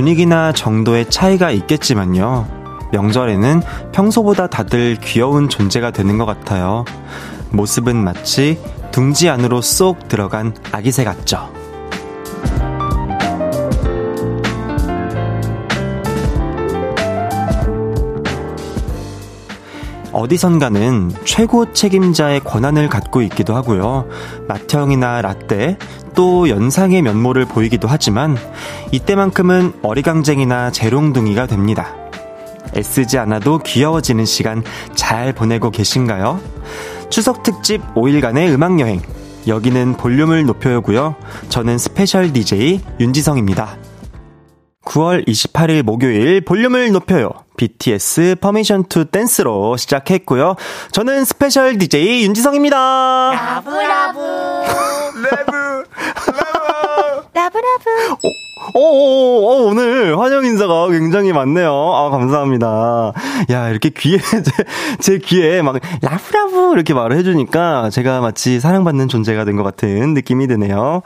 분위기나 정도의 차이가 있겠지만요. 명절에는 평소보다 다들 귀여운 존재가 되는 것 같아요. 모습은 마치 둥지 안으로 쏙 들어간 아기새 같죠. 어디선가는 최고 책임자의 권한을 갖고 있기도 하고요. 맏형이나 라떼, 또 연상의 면모를 보이기도 하지만 이때만큼은 어리광쟁이나 재롱둥이가 됩니다. 애쓰지 않아도 귀여워지는 시간 잘 보내고 계신가요? 추석 특집 5일간의 음악 여행. 여기는 볼륨을 높여요고요. 저는 special DJ 윤지성입니다. 9월 28일 목요일 볼륨을 높여요. BTS Permission to Dance로 시작했고요. 저는 special DJ 윤지성입니다. 라브라브. 라브. 라브. 라브라브. 오, 오, 오, 오늘 환영 인사가 굉장히 많네요. 아, 감사합니다. 야, 이렇게 귀에, 제, 제 귀에 막, 라브라브 이렇게 말을 해주니까 제가 마치 사랑받는 존재가 된 것 같은 느낌이 드네요.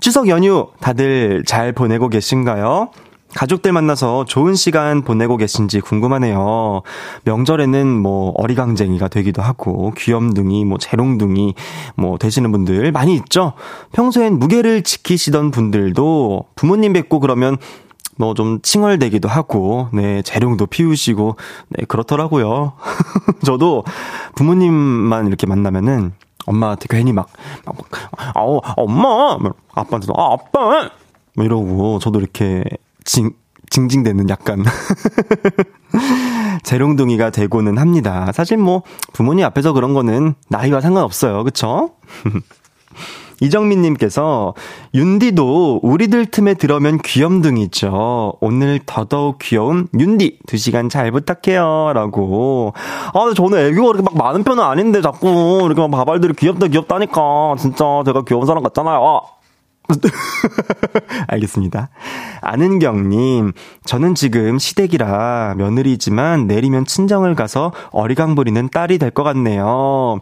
추석 연휴 다들 잘 보내고 계신가요? 가족들 만나서 좋은 시간 보내고 계신지 궁금하네요. 명절에는 뭐 어리광쟁이가 되기도 하고 귀염둥이, 뭐 재롱둥이 뭐 되시는 분들 많이 있죠. 평소엔 무게를 지키시던 분들도 부모님 뵙고 그러면 뭐 좀 칭얼대기도 하고, 네, 재롱도 피우시고, 네, 그렇더라고요. 저도 부모님만 이렇게 만나면은 엄마한테 괜히 막, 막, 막 아, 엄마! 아빠한테도, 아, 아빠! 뭐 이러고, 저도 이렇게 징, 징징대는 약간 재롱둥이가 되고는 합니다. 사실 뭐 부모님 앞에서 그런 거는 나이와 상관없어요. 그쵸? 이정민님께서 윤디도 우리들 틈에 들어오면 귀염둥이죠. 오늘 더더욱 귀여운 윤디 2 시간 잘 부탁해요. 라고. 아, 저는 애교가 그렇게 막 많은 편은 아닌데 자꾸 이렇게 막 바발들이 귀엽다 귀엽다니까. 진짜 제가 귀여운 사람 같잖아요. 아. 알겠습니다. 아는경님, 저는 지금 시댁이라 며느리지만 내리면 친정을 가서 어리광 부리는 딸이 될 것 같네요.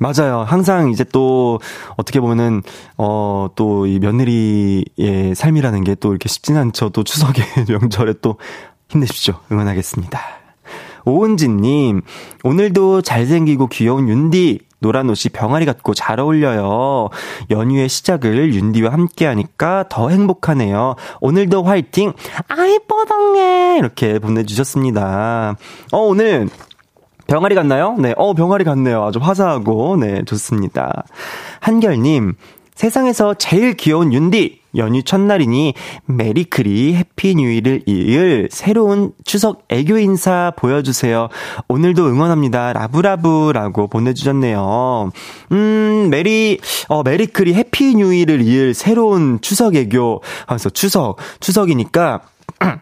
맞아요. 항상 이제 또, 어떻게 보면은, 어, 또 이 며느리의 삶이라는 게 또 이렇게 쉽진 않죠. 또 추석에 명절에 또 힘내십시오. 응원하겠습니다. 오은진님, 오늘도 잘생기고 귀여운 윤디, 노란 옷이 병아리 같고 잘 어울려요. 연휴의 시작을 윤디와 함께 하니까 더 행복하네요. 오늘도 화이팅! 아이, 뻐덩해! 이렇게 보내주셨습니다. 어, 오늘 병아리 같나요? 네, 어, 병아리 같네요. 아주 화사하고, 네, 좋습니다. 한결님, 세상에서 제일 귀여운 윤디! 연휴 첫날이니 메리크리 해피 뉴이를 이을 새로운 추석 애교 인사 보여주세요. 오늘도 응원합니다. 라브라브라고 보내주셨네요. 음, 메리, 어, 메리크리 해피 뉴이를 이을 새로운 추석 애교. 하면서 추석, 추석이니까,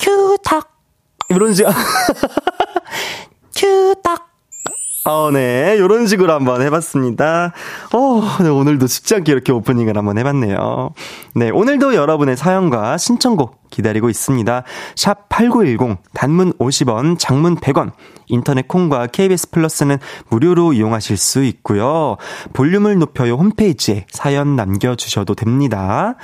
큐탁. 이런 식, 큐탁. 어, 네. 요런 식으로 한번 해봤습니다. 어, 네, 오늘도 쉽지 않게 이렇게 오프닝을 한번 해봤네요. 네. 오늘도 여러분의 사연과 신청곡 기다리고 있습니다. 샵 8910, 단문 50원, 장문 100원, 인터넷 콩과 KBS 플러스는 무료로 이용하실 수 있고요. 볼륨을 높여요 홈페이지에 사연 남겨주셔도 됩니다.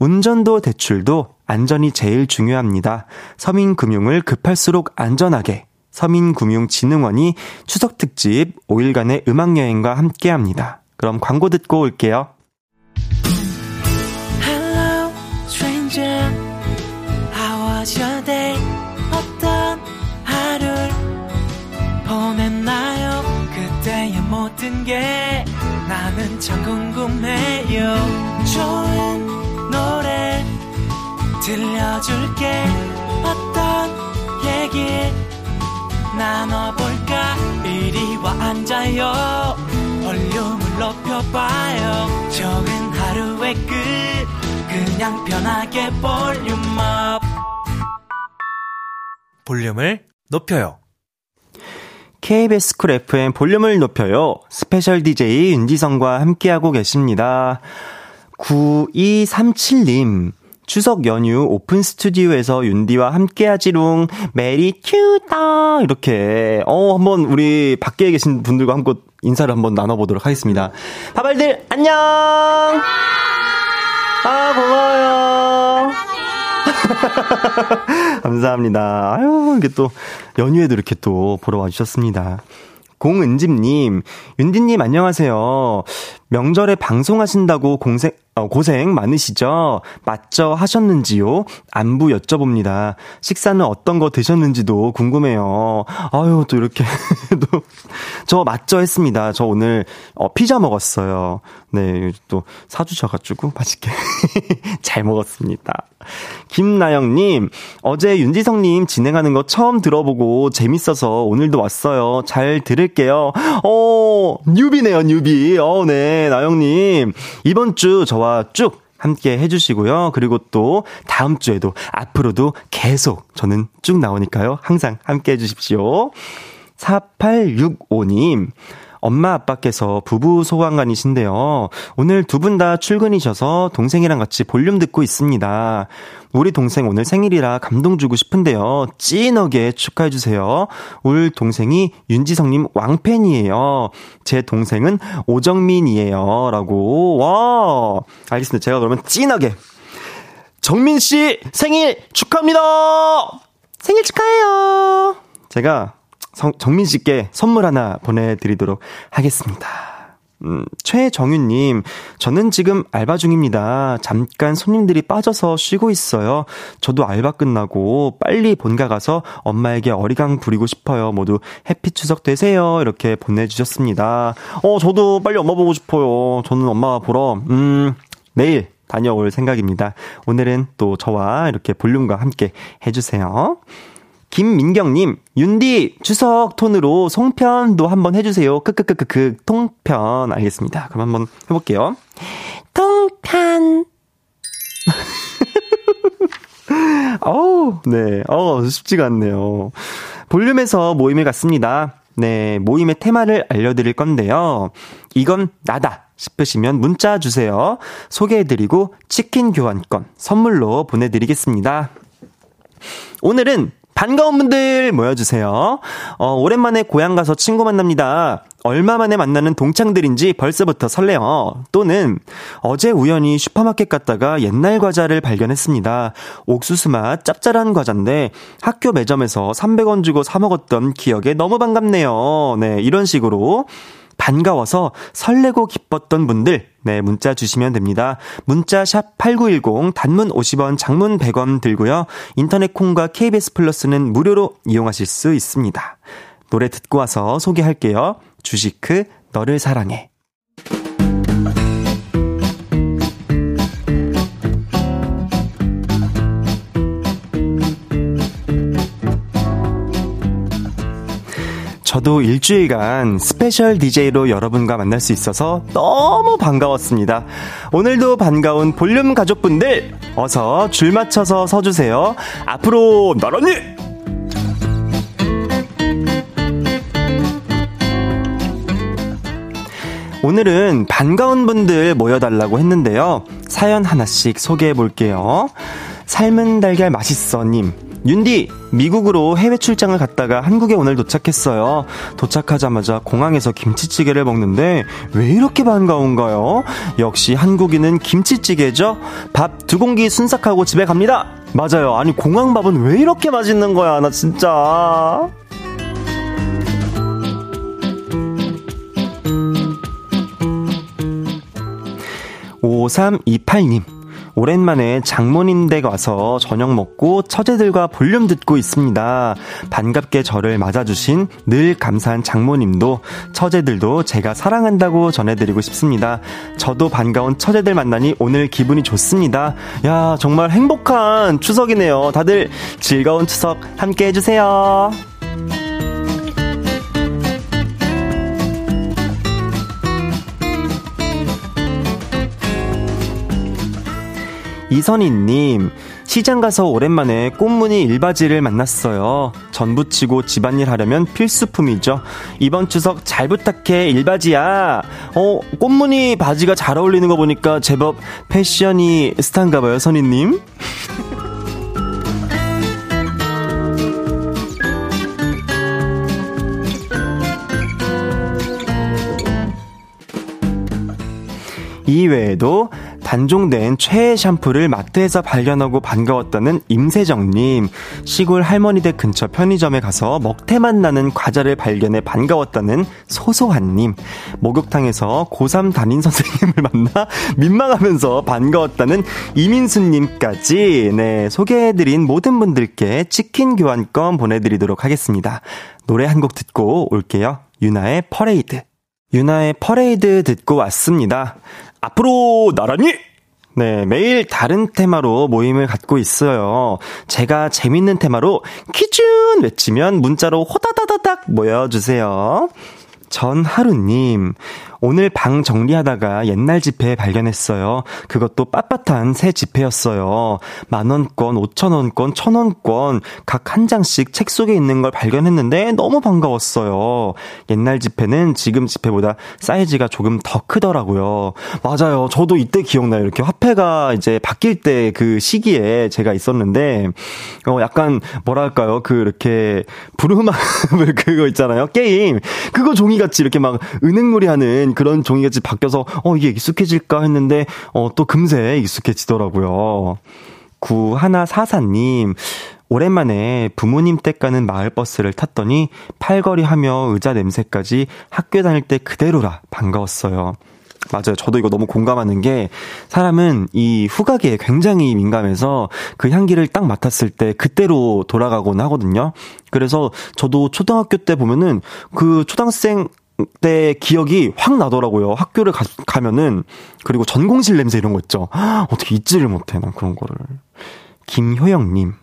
운전도 대출도 안전이 제일 중요합니다. 서민금융을 급할수록 안전하게 서민금융진흥원이 추석 특집 5일간의 음악 여행과 함께 합니다. 그럼 광고 듣고 올게요. Hello, stranger. How was your day? 어떤 하루를 보냈나요? 그때의 모든 게 나는 참 궁금해요. 좋은 노래 들려줄게. 어떤 얘기 나눠볼까? 이리 와 앉아요. 볼륨을 높여봐요. 적은 하루의 끝. 그냥 편하게 volume up. 볼륨을 높여요. KBS Cool FM 볼륨을 높여요. special DJ 윤지성과 함께하고 계십니다. 9237님 추석 연휴 오픈 스튜디오에서 윤디와 함께 하지롱. 메리 큐탁. 이렇게, 어, 한번 우리 밖에 계신 분들과 함께 인사를 한번 나눠보도록 하겠습니다. 바발들, 안녕! 아, 고마워요. 감사합니다. 아유, 이게 또 연휴에도 이렇게 또 보러 와주셨습니다. 공은집님, 윤디님 안녕하세요. 명절에 방송하신다고 공생, 어, 고생 많으시죠? 맞죠? 하셨는지요? 안부 여쭤봅니다. 식사는 어떤 거 드셨는지도 궁금해요. 아유, 또 이렇게, 또, 저 맞죠? 했습니다. 저 오늘, 어, 피자 먹었어요. 네, 또 사주셔가지고 맛있게 잘 먹었습니다. 김나영님, 어제 윤지성님 진행하는 거 처음 들어보고 재밌어서 오늘도 왔어요. 잘 들을게요. 어, 뉴비네요, 뉴비. 어, 네, 나영님. 이번 주 저와 쭉 함께 해주시고요. 그리고 또 다음 주에도 앞으로도 계속 저는 쭉 나오니까요. 항상 함께 해주십시오. 4865님. 엄마 아빠께서 부부 소방관이신데요. 오늘 두 분 다 출근이셔서 동생이랑 같이 볼륨 듣고 있습니다. 우리 동생 오늘 생일이라 감동 주고 싶은데요. 찐하게 축하해 주세요. 울 동생이 윤지성님 왕팬이에요. 제 동생은 오정민이에요. 라고. 와. 알겠습니다. 제가 그러면 찐하게. 정민 씨 생일 축하합니다! 생일 축하해요! 제가 성, 정민 씨께 선물 하나 보내드리도록 하겠습니다. 음, 최정윤님, 저는 지금 알바 중입니다. 잠깐 손님들이 빠져서 쉬고 있어요. 저도 알바 끝나고 빨리 본가 가서 엄마에게 어리광 부리고 싶어요. 모두 해피 추석 되세요. 이렇게 보내주셨습니다. 어, 저도 빨리 엄마 보고 싶어요. 저는 엄마 보러, 음, 내일 다녀올 생각입니다. 오늘은 또 저와 이렇게 볼륨과 함께 해주세요. 김민경님, 윤디, 추석 톤으로 송편도 한번 해주세요. 크크크크크, 통편. 알겠습니다. 그럼 한번 해볼게요. 통편. 어우, 네. 어, 쉽지가 않네요. 볼륨에서 모임을 갖습니다. 네, 모임의 테마를 알려드릴 건데요. 이건 나다 싶으시면 문자 주세요. 소개해드리고 치킨 교환권 선물로 보내드리겠습니다. 오늘은 반가운 분들 모여주세요. 어, 오랜만에 고향 가서 친구 만납니다. 얼마 만에 만나는 동창들인지 벌써부터 설레요. 또는 어제 우연히 슈퍼마켓 갔다가 옛날 과자를 발견했습니다. 옥수수 맛 짭짤한 과자인데 학교 매점에서 300원 주고 사 먹었던 기억에 너무 반갑네요. 네, 이런 식으로 반가워서 설레고 기뻤던 분들, 네, 문자 주시면 됩니다. 문자 샵 8910, 단문 50원, 장문 100원 들고요. 인터넷 콩과 KBS 플러스는 무료로 이용하실 수 있습니다. 노래 듣고 와서 소개할게요. 주시크, 너를 사랑해. 저도 일주일간 special DJ로 여러분과 만날 수 있어서 너무 반가웠습니다. 오늘도 반가운 볼륨 가족분들, 어서 줄 맞춰서 서주세요. 앞으로 나란히! 오늘은 반가운 분들 모여달라고 했는데요. 사연 하나씩 소개해 볼게요. 삶은 달걀 맛있어님. 윤디, 미국으로 해외 출장을 갔다가 한국에 오늘 도착했어요. 도착하자마자 공항에서 김치찌개를 먹는데 왜 이렇게 반가운가요? 역시 한국인은 김치찌개죠? 밥 두 공기 순삭하고 집에 갑니다! 맞아요. 아니, 공항 밥은 왜 이렇게 맛있는 거야, 나 진짜. 5328님. 오랜만에 장모님 댁 와서 저녁 먹고 처제들과 볼륨 듣고 있습니다. 반갑게 저를 맞아주신 늘 감사한 장모님도 처제들도 제가 사랑한다고 전해드리고 싶습니다. 저도 반가운 처제들 만나니 오늘 기분이 좋습니다. 야, 정말 행복한 추석이네요. 다들 즐거운 추석 함께 해주세요. 이선희님, 시장 가서 오랜만에 꽃무늬 일바지를 만났어요. 전 부치고 집안일 하려면 필수품이죠. 이번 추석 잘 부탁해, 일바지야. 어, 꽃무늬 바지가 잘 어울리는 거 보니까 제법 패션이 스타인가 봐요, 선희님. 이외에도 단종된 최애 샴푸를 마트에서 발견하고 반가웠다는 임세정님, 시골 할머니 댁 근처 편의점에 가서 먹태만 나는 과자를 발견해 반가웠다는 소소한님, 목욕탕에서 고3 담임 선생님을 만나 민망하면서 반가웠다는 이민수님까지, 네, 소개해드린 모든 분들께 치킨 교환권 보내드리도록 하겠습니다. 노래 한 곡 듣고 올게요. 유나의 퍼레이드. 유나의 퍼레이드 듣고 왔습니다. 앞으로 나란히! 네, 매일 다른 테마로 모임을 갖고 있어요. 제가 재밌는 테마로 퀴준 외치면 문자로 호다다다닥 모여주세요. 전하루님, 오늘 방 정리하다가 옛날 지폐 발견했어요. 그것도 빳빳한 새 지폐였어요. 만원권, 오천원권, 천원권, 각 한 장씩 책 속에 있는 걸 발견했는데 너무 반가웠어요. 옛날 지폐는 지금 지폐보다 사이즈가 조금 더 크더라고요. 맞아요. 저도 이때 기억나요. 이렇게 화폐가 이제 바뀔 때 그 시기에 제가 있었는데, 어, 약간, 뭐랄까요. 그, 이렇게, 부르마블 그거 있잖아요. 게임. 그거 종이같이 이렇게 막 은행놀이 하는 된 그런 종이같이 바뀌어서 어 이게 익숙해질까 했는데 어 또 금세 익숙해지더라고요. 9144님 오랜만에 부모님 댁 가는 마을버스를 탔더니 팔걸이 하며 의자 냄새까지 학교 다닐 때 그대로라 반가웠어요. 맞아요. 저도 이거 너무 공감하는 게 사람은 이 후각에 굉장히 민감해서 그 향기를 딱 맡았을 때 그때로 돌아가곤 하거든요. 그래서 저도 초등학교 때 보면은 그 초등학생 때 기억이 확 나더라고요. 학교를 가, 가면은 그리고 전공실 냄새 이런 거 있죠. 어떻게 잊지를 못해 난 그런 거를. 김효영님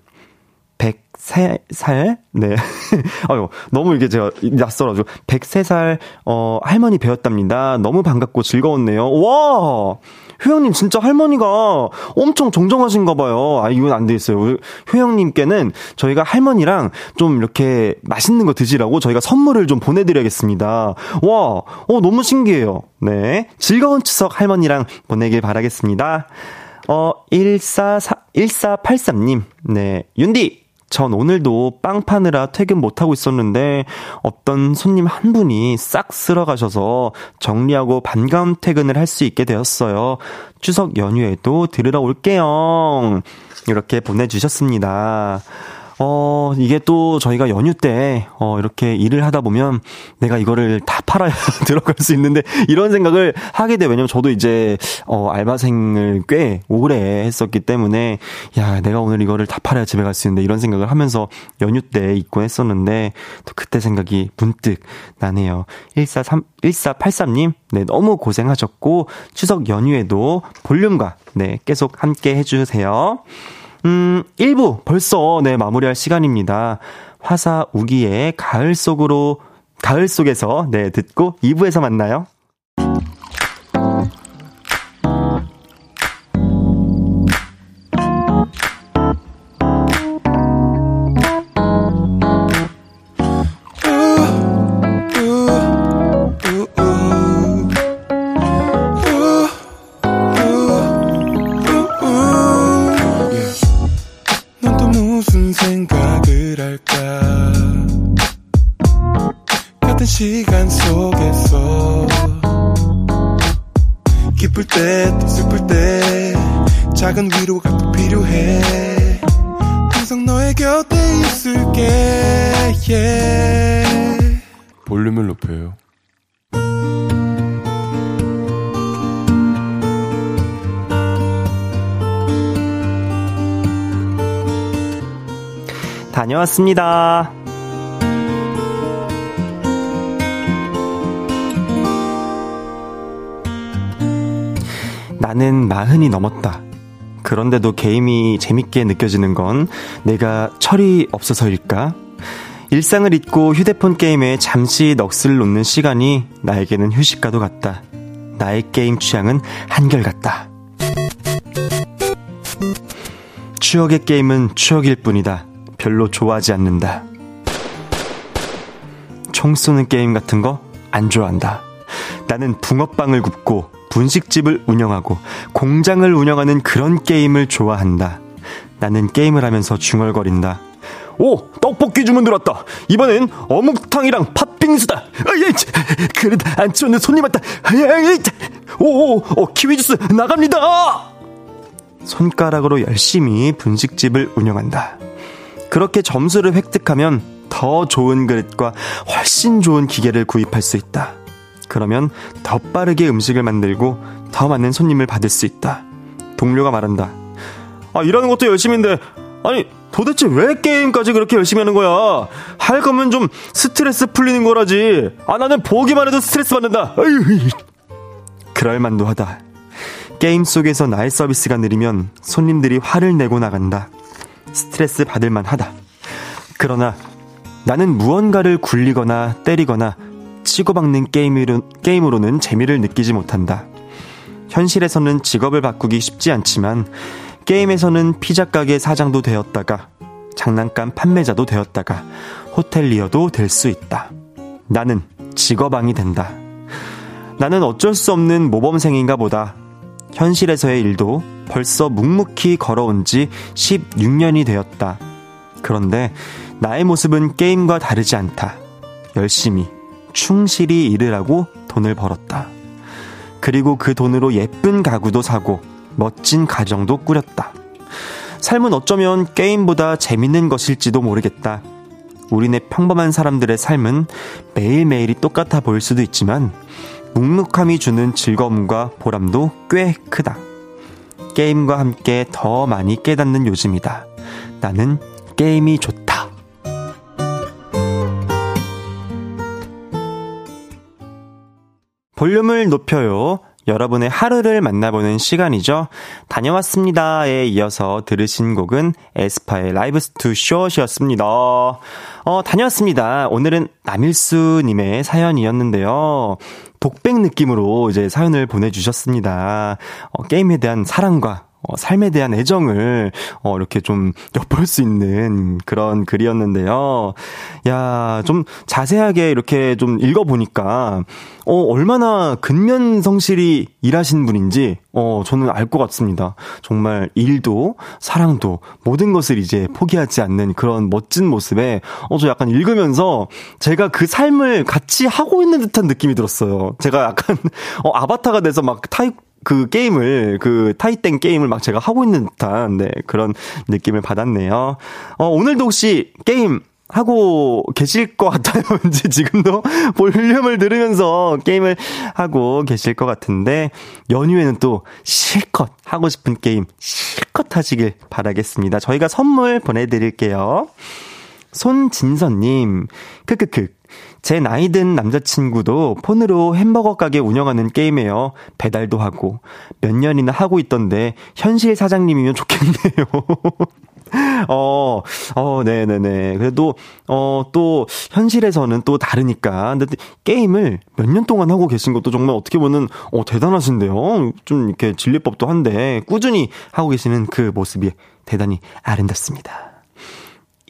103살? 네. 아유, 너무 이게 제가 낯설어가지고. 103살, 어, 할머니 배웠답니다. 너무 반갑고 즐거웠네요. 와! 효영님 진짜 할머니가 엄청 정정하신가 봐요. 아, 이건 안 되겠어요. 효영님께는 저희가 할머니랑 좀 이렇게 맛있는 거 드시라고 저희가 선물을 좀 보내드려야겠습니다. 와, 어, 너무 신기해요. 네. 즐거운 추석 할머니랑 보내길 바라겠습니다. 어, 144, 1483님. 네. 윤디! 전 오늘도 빵 파느라 퇴근 못하고 있었는데 어떤 손님 한 분이 싹 쓸어 가셔서 정리하고 반가운 퇴근을 할 수 있게 되었어요. 추석 연휴에도 들으러 올게요. 이렇게 보내주셨습니다. 어, 이게 또 저희가 연휴 때, 어, 이렇게 일을 하다 보면 내가 이거를 다 팔아야 들어갈 수 있는데 이런 생각을 하게 돼. 왜냐면 저도 이제, 어, 알바생을 꽤 오래 했었기 때문에 야, 내가 오늘 이거를 다 팔아야 집에 갈 수 있는데 이런 생각을 하면서 연휴 때 있고 했었는데 또 그때 생각이 문득 나네요. 143, 1483님, 네, 너무 고생하셨고 추석 연휴에도 볼륨과 네, 계속 함께 해주세요. 음, 1부 벌써 네, 마무리할 시간입니다. 화사 우기의 가을 속으로 가을 속에서 네, 듣고 2부에서 만나요. 다녀왔습니다. 나는 마흔이 넘었다. 그런데도 게임이 재밌게 느껴지는 건 내가 철이 없어서일까? 일상을 잊고 휴대폰 게임에 잠시 넋을 놓는 시간이 나에게는 휴식과도 같다. 나의 게임 취향은 한결같다. 추억의 게임은 추억일 뿐이다. 별로 좋아하지 않는다. 총 쏘는 게임 같은 거 안 좋아한다. 나는 붕어빵을 굽고 분식집을 운영하고 공장을 운영하는 그런 게임을 좋아한다. 나는 게임을 하면서 중얼거린다. 오, 떡볶이 주문 들었다. 이번엔 어묵탕이랑 팥빙수다. 그래도 안 치웠는 손님 왔다. 아예, 오, 오, 키위 주스 나갑니다! 손가락으로 열심히 분식집을 운영한다. 그렇게 점수를 획득하면 더 좋은 그릇과 훨씬 좋은 기계를 구입할 수 있다. 그러면 더 빠르게 음식을 만들고 더 많은 손님을 받을 수 있다. 동료가 말한다. 아, 일하는 것도 열심인데, 아니, 도대체 왜 게임까지 그렇게 열심히 하는 거야? 할 거면 좀 스트레스 풀리는 거라지. 아, 나는 보기만 해도 스트레스 받는다. 그럴만도 하다. 게임 속에서 나의 서비스가 느리면 손님들이 화를 내고 나간다. 스트레스 받을만 하다. 그러나 나는 무언가를 굴리거나 때리거나 치고박는 게임으로, 게임으로는 재미를 느끼지 못한다. 현실에서는 직업을 바꾸기 쉽지 않지만 게임에서는 피자 가게 사장도 되었다가 장난감 판매자도 되었다가 호텔리어도 될 수 있다. 나는 직업왕이 된다. 나는 어쩔 수 없는 모범생인가 보다. 현실에서의 일도 벌써 묵묵히 걸어온 지 16년이 되었다. 그런데 나의 모습은 게임과 다르지 않다. 열심히, 충실히 일을 하고 돈을 벌었다. 그리고 그 돈으로 예쁜 가구도 사고 멋진 가정도 꾸렸다. 삶은 어쩌면 게임보다 재밌는 것일지도 모르겠다. 우리네 평범한 사람들의 삶은 매일매일이 똑같아 보일 수도 있지만 묵묵함이 주는 즐거움과 보람도 꽤 크다. 게임과 함께 더 많이 깨닫는 요즘이다. 나는 게임이 좋다. 볼륨을 높여요. 여러분의 하루를 만나보는 시간이죠. 다녀왔습니다에 이어서 들으신 곡은 에스파의 Life's Too Short이었습니다. 어, 다녀왔습니다. 오늘은 남일수님의 사연이었는데요. 독백 느낌으로 이제 사연을 보내주셨습니다. 어, 게임에 대한 사랑과 어, 삶에 대한 애정을 어, 이렇게 좀 엿볼 수 있는 그런 글이었는데요. 야, 좀 자세하게 이렇게 좀 읽어보니까 어, 얼마나 근면 성실히 일하신 분인지 어, 저는 알 것 같습니다. 정말 일도 사랑도 모든 것을 이제 포기하지 않는 그런 멋진 모습에 어, 저 약간 읽으면서 제가 그 삶을 같이 하고 있는 듯한 느낌이 들었어요. 제가 약간 어, 아바타가 돼서 막 타입 그 게임을 그 타이땡 게임을 막 제가 하고 있는 듯한 네, 그런 느낌을 받았네요. 어, 오늘도 혹시 게임 하고 계실 것 같아요. 왠지 지금도 볼륨을 들으면서 게임을 하고 계실 것 같은데, 연휴에는 또 실컷 하고 싶은 게임 실컷 하시길 바라겠습니다. 저희가 선물 보내드릴게요. 손진선님, 크크크. 제 나이 든 남자친구도 폰으로 햄버거 가게 운영하는 게임에요. 배달도 하고 몇 년이나 하고 있던데 현실 사장님이면 좋겠네요. 어, 어, 네네네. 그래도, 어, 또, 현실에서는 또 다르니까. 근데 게임을 몇 년 동안 하고 계신 것도 정말 어떻게 보면, 어, 대단하신데요. 좀 이렇게 진리법도 한데, 꾸준히 하고 계시는 그 모습이 대단히 아름답습니다.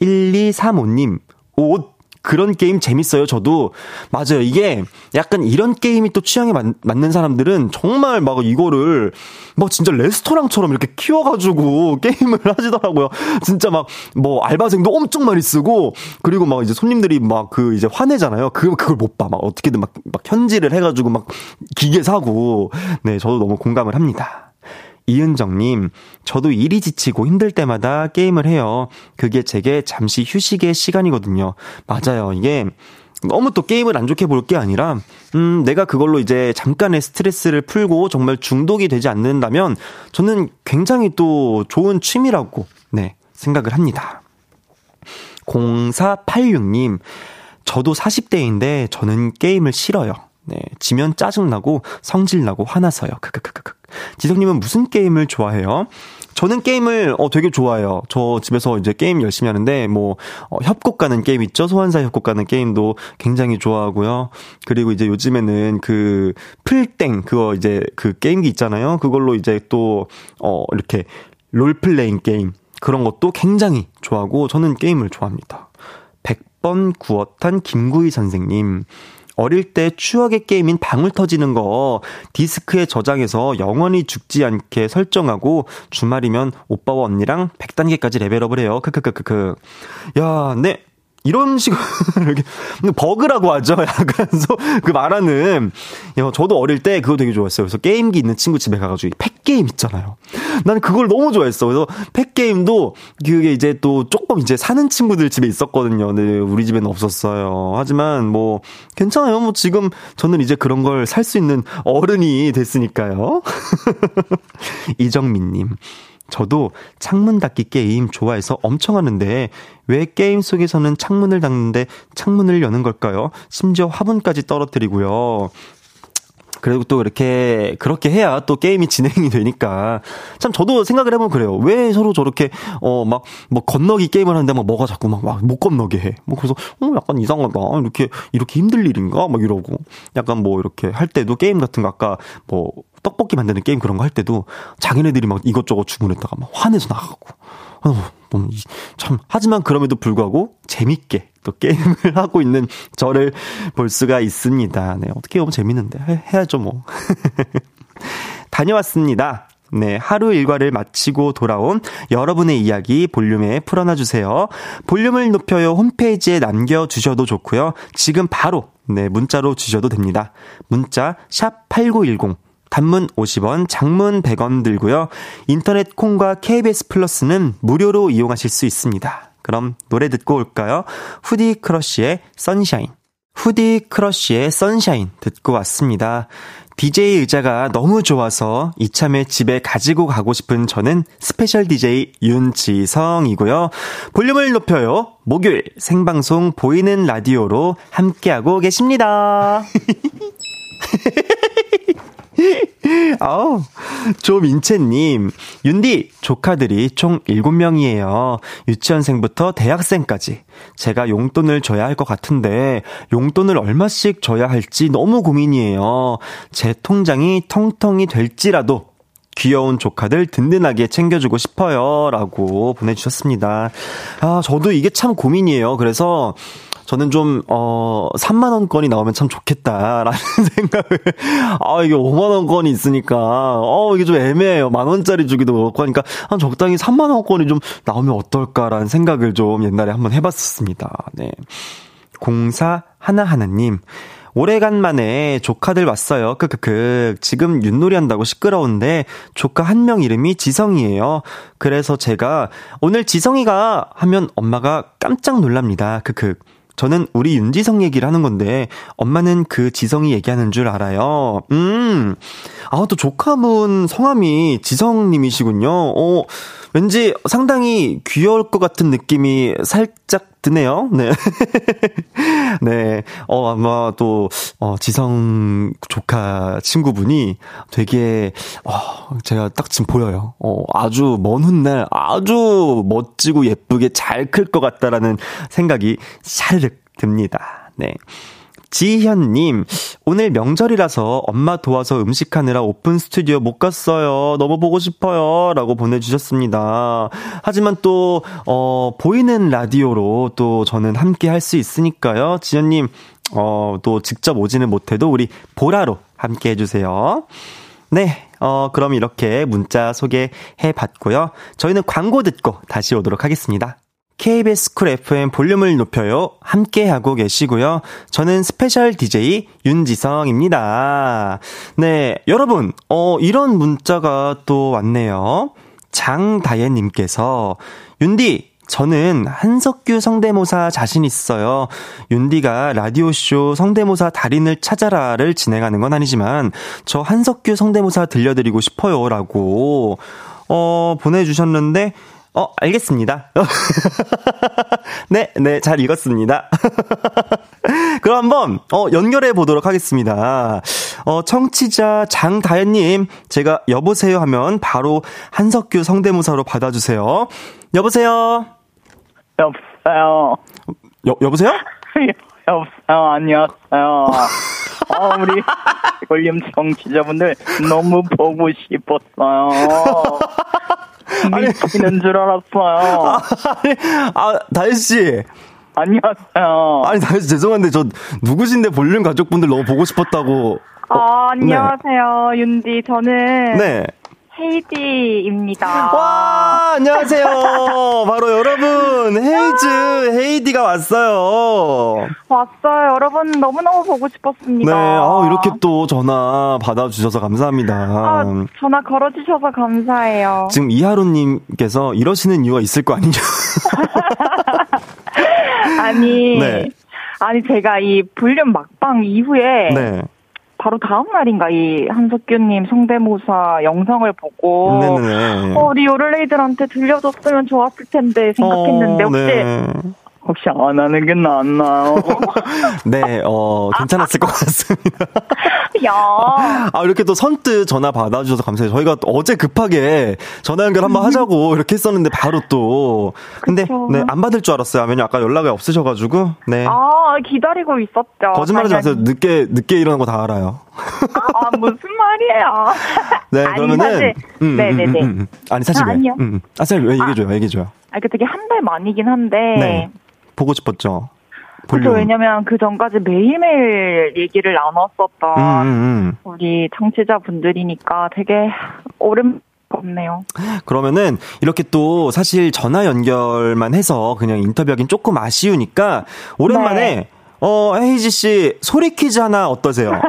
1235님, 옷, 그런 게임 재밌어요, 저도. 맞아요. 이게 약간 이런 게임이 또 취향에 맞, 는 사람들은 정말 막 이거를 막 진짜 레스토랑처럼 이렇게 키워가지고 게임을 하시더라고요. 진짜 막 뭐 알바생도 엄청 많이 쓰고 그리고 막 이제 손님들이 막 그 이제 화내잖아요. 그, 그걸 못 봐. 막 어떻게든 막, 막 현질을 해가지고 막 기계 사고. 네, 저도 너무 공감을 합니다. 이은정님, 저도 일이 지치고 힘들 때마다 게임을 해요. 그게 제게 잠시 휴식의 시간이거든요. 맞아요. 이게 너무 또 게임을 안 좋게 볼 게 아니라, 음, 내가 그걸로 이제 잠깐의 스트레스를 풀고 정말 중독이 되지 않는다면 저는 굉장히 또 좋은 취미라고, 네, 생각을 합니다. 0486님, 저도 40대인데 저는 게임을 싫어요. 네, 지면 짜증나고 성질나고 화나서요. 크크크크크. 지성님은 무슨 게임을 좋아해요? 저는 게임을 어 되게 좋아해요. 저 집에서 이제 게임 열심히 하는데 뭐 어, 협곡 가는 게임 있죠. 소환사 협곡 가는 게임도 굉장히 좋아하고요. 그리고 이제 요즘에는 그 풀땡 그거 이제 그 게임기 있잖아요. 그걸로 이제 또 어 이렇게 롤플레잉 게임 그런 것도 굉장히 좋아하고 저는 게임을 좋아합니다. 100번 구웠한 김구희 선생님. 어릴 때 추억의 게임인 방울 터지는 거 디스크에 저장해서 영원히 죽지 않게 설정하고 주말이면 오빠와 언니랑 100단계까지 level up을 해요. 크크크크크. 야, 네. 이런 식으로 이렇게 버그라고 하죠. 약간 그 말하는 저도 어릴 때 그거 되게 좋아했어요. 그래서 게임기 있는 친구 집에 가가지고 팩 게임 있잖아요. 나는 그걸 너무 좋아했어. 그래서 팩 게임도 그게 이제 또 조금 이제 사는 친구들 집에 있었거든요. 근데 우리 집에는 없었어요. 하지만 뭐 괜찮아요. 뭐 지금 저는 이제 그런 걸 살 수 있는 어른이 됐으니까요. 이정민님. 저도 창문 닫기 게임 좋아해서 엄청 하는데 왜 게임 속에서는 창문을 닫는데 창문을 여는 걸까요? 심지어 화분까지 떨어뜨리고요. 그리고 또 이렇게 그렇게 해야 또 게임이 진행이 되니까 참 저도 생각을 해보면 그래요. 왜 서로 저렇게 어 막 뭐 건너기 게임을 하는데 막 뭐가 자꾸 막 못 건너게 해. 뭐 그래서 어 약간 이상하다. 이렇게 이렇게 힘들 일인가 막 이러고 약간 뭐 이렇게 할 때도 게임 같은 거 아까 뭐 떡볶이 만드는 게임 그런 거 할 때도 자기네들이 막 이것저것 주문했다가 막 화내서 나가고. 어, 참 하지만 그럼에도 불구하고 재밌게 또 게임을 하고 있는 저를 볼 수가 있습니다. 네, 어떻게 보면 재밌는데 해, 해야죠 뭐. 다녀왔습니다. 네, 하루 일과를 마치고 돌아온 여러분의 이야기 볼륨에 풀어놔 주세요. 볼륨을 높여요 홈페이지에 남겨주셔도 좋고요. 지금 바로 네, 문자로 주셔도 됩니다. 문자 샵 8910 단문 50원, 장문 100원 들고요. 인터넷 콩과 KBS 플러스는 무료로 이용하실 수 있습니다. 그럼 노래 듣고 올까요? 후디 크러쉬의 Sunshine. 후디 크러쉬의 Sunshine 듣고 왔습니다. DJ 의자가 너무 좋아서 이참에 집에 가지고 가고 싶은 저는 스페셜 DJ 윤지성이고요. 볼륨을 높여요. 목요일 생방송 보이는 라디오로 함께하고 계십니다. 아우, 조민채님, 윤디, 조카들이 총 7명이에요. 유치원생부터 대학생까지. 제가 용돈을 줘야 할 것 같은데, 용돈을 얼마씩 줘야 할지 너무 고민이에요. 제 통장이 텅텅이 될지라도, 귀여운 조카들 든든하게 챙겨주고 싶어요. 라고 보내주셨습니다. 아, 저도 이게 참 고민이에요. 그래서, 저는 좀, 어, 3만원권이 나오면 참 좋겠다라는 생각을, 아, 이게 5만원권이 있으니까, 어, 이게 좀 애매해요. 만원짜리 주기도 그렇고 하니까, 한 적당히 3만원권이 좀 나오면 어떨까라는 생각을 좀 옛날에 한번 해봤었습니다. 네. 공사 하나하나님. 오래간만에 조카들 왔어요. 크크크. 지금 윷놀이 한다고 시끄러운데 조카 한 명 이름이 지성이에요. 그래서 제가 오늘 지성이가 하면 엄마가 깜짝 놀랍니다. 크크. 저는 우리 윤지성 얘기를 하는 건데 엄마는 그 지성이 얘기하는 줄 알아요. 음. 아, 또 조카분 성함이 지성님이시군요. 어, 왠지 상당히 귀여울 것 같은 느낌이 살짝 드네요. 네. 네. 어, 아마 또, 어, 지성 조카 친구분이 되게, 어, 제가 딱 지금 보여요. 어, 아주 먼 훗날 아주 멋지고 예쁘게 잘 클 것 같다라는 생각이 샤르륵 듭니다. 네. 지현님, 오늘 명절이라서 엄마 도와서 음식하느라 오픈 스튜디오 못 갔어요. 너무 보고 싶어요. 라고 보내주셨습니다. 하지만 또, 어, 보이는 라디오로 또 저는 함께 할 수 있으니까요. 지현님, 어, 또 직접 오지는 못해도 우리 보라로 함께 해주세요. 네, 어, 그럼 이렇게 문자 소개해 봤고요. 저희는 광고 듣고 다시 오도록 하겠습니다. KBS 쿨 FM 볼륨을 높여요. 함께하고 계시고요. 저는 스페셜 DJ 윤지성입니다. 네, 여러분, 어, 이런 문자가 또 왔네요. 장다혜님께서, 윤디, 저는 한석규 성대모사 자신 있어요. 윤디가 라디오쇼 성대모사 달인을 찾아라를 진행하는 건 아니지만, 저 한석규 성대모사 들려드리고 싶어요. 라고, 어, 보내주셨는데, 어, 알겠습니다. 네, 네, 잘 읽었습니다. 그럼 한번, 어, 연결해 보도록 하겠습니다. 어, 청취자 장다현님, 제가 여보세요 하면 바로 한석규 성대모사로 받아주세요. 여보세요? 여보세요? 여, 여보세요? 여보세요, 안녕하세요. 어, 우리 볼륨 청취자분들 너무 보고 싶었어요. 미치는 줄 알았어요. 아, 아니, 아, 다혜 씨. 안녕하세요. 아니, 다혜 씨, 죄송한데, 저, 누구신데 볼륨 가족분들 너무 보고 싶었다고. 어, 아, 안녕하세요, 네. 윤디. 저는. 네. 헤이디입니다. 와, 안녕하세요. 바로 여러분, 헤이즈, 헤이디가 왔어요. 왔어요. 여러분, 너무너무 보고 싶었습니다. 네, 아, 이렇게 또 전화 받아주셔서 감사합니다. 아, 전화 걸어주셔서 감사해요. 지금 이하로님께서 이러시는 이유가 있을 거 아니냐. 아니, 네. 아니, 제가 이 볼륨 막방 이후에 네. 바로 다음 날인가 이 한석규님 성대모사 영상을 보고 네네네. 어, 우리 요를레이들한테 들려줬으면 좋았을 텐데 생각했는데 어, 혹시 네. 혹시 안 하는 게 낫나요? 네, 어, 괜찮았을 것 같습니다. 야 아, 이렇게 또 선뜻 전화 받아주셔서 감사해요. 저희가 또 어제 급하게 전화 연결 한번 하자고 이렇게 했었는데 바로 또. 근데, 그쵸. 네, 안 받을 줄 알았어요. 왜냐면 아까 연락이 없으셔가지고. 네. 아, 기다리고 있었죠. 거짓말 하지 마세요. 당연히. 늦게, 늦게 일어난 거 다 알아요. 아, 무슨 말이에요. 네, 아니, 그러면은. 사실, 네네네. 음. 아니, 사실 아, 왜? 아니요. 음, 음. 아, 사실 왜 얘기해줘요, 얘기해줘요. 아, 그 되게 한 달 만이긴 한데. 네. 보고 싶었죠. 그렇죠. 왜냐면 그 전까지 매일매일 얘기를 나눴었던 음, 음, 음. 우리 청취자분들이니까 되게 오랜만네요. 그러면은 이렇게 또 사실 전화 연결만 해서 그냥 인터뷰하긴 조금 아쉬우니까 오랜만에 네. 어 헤이지 씨 소리 퀴즈 하나 어떠세요?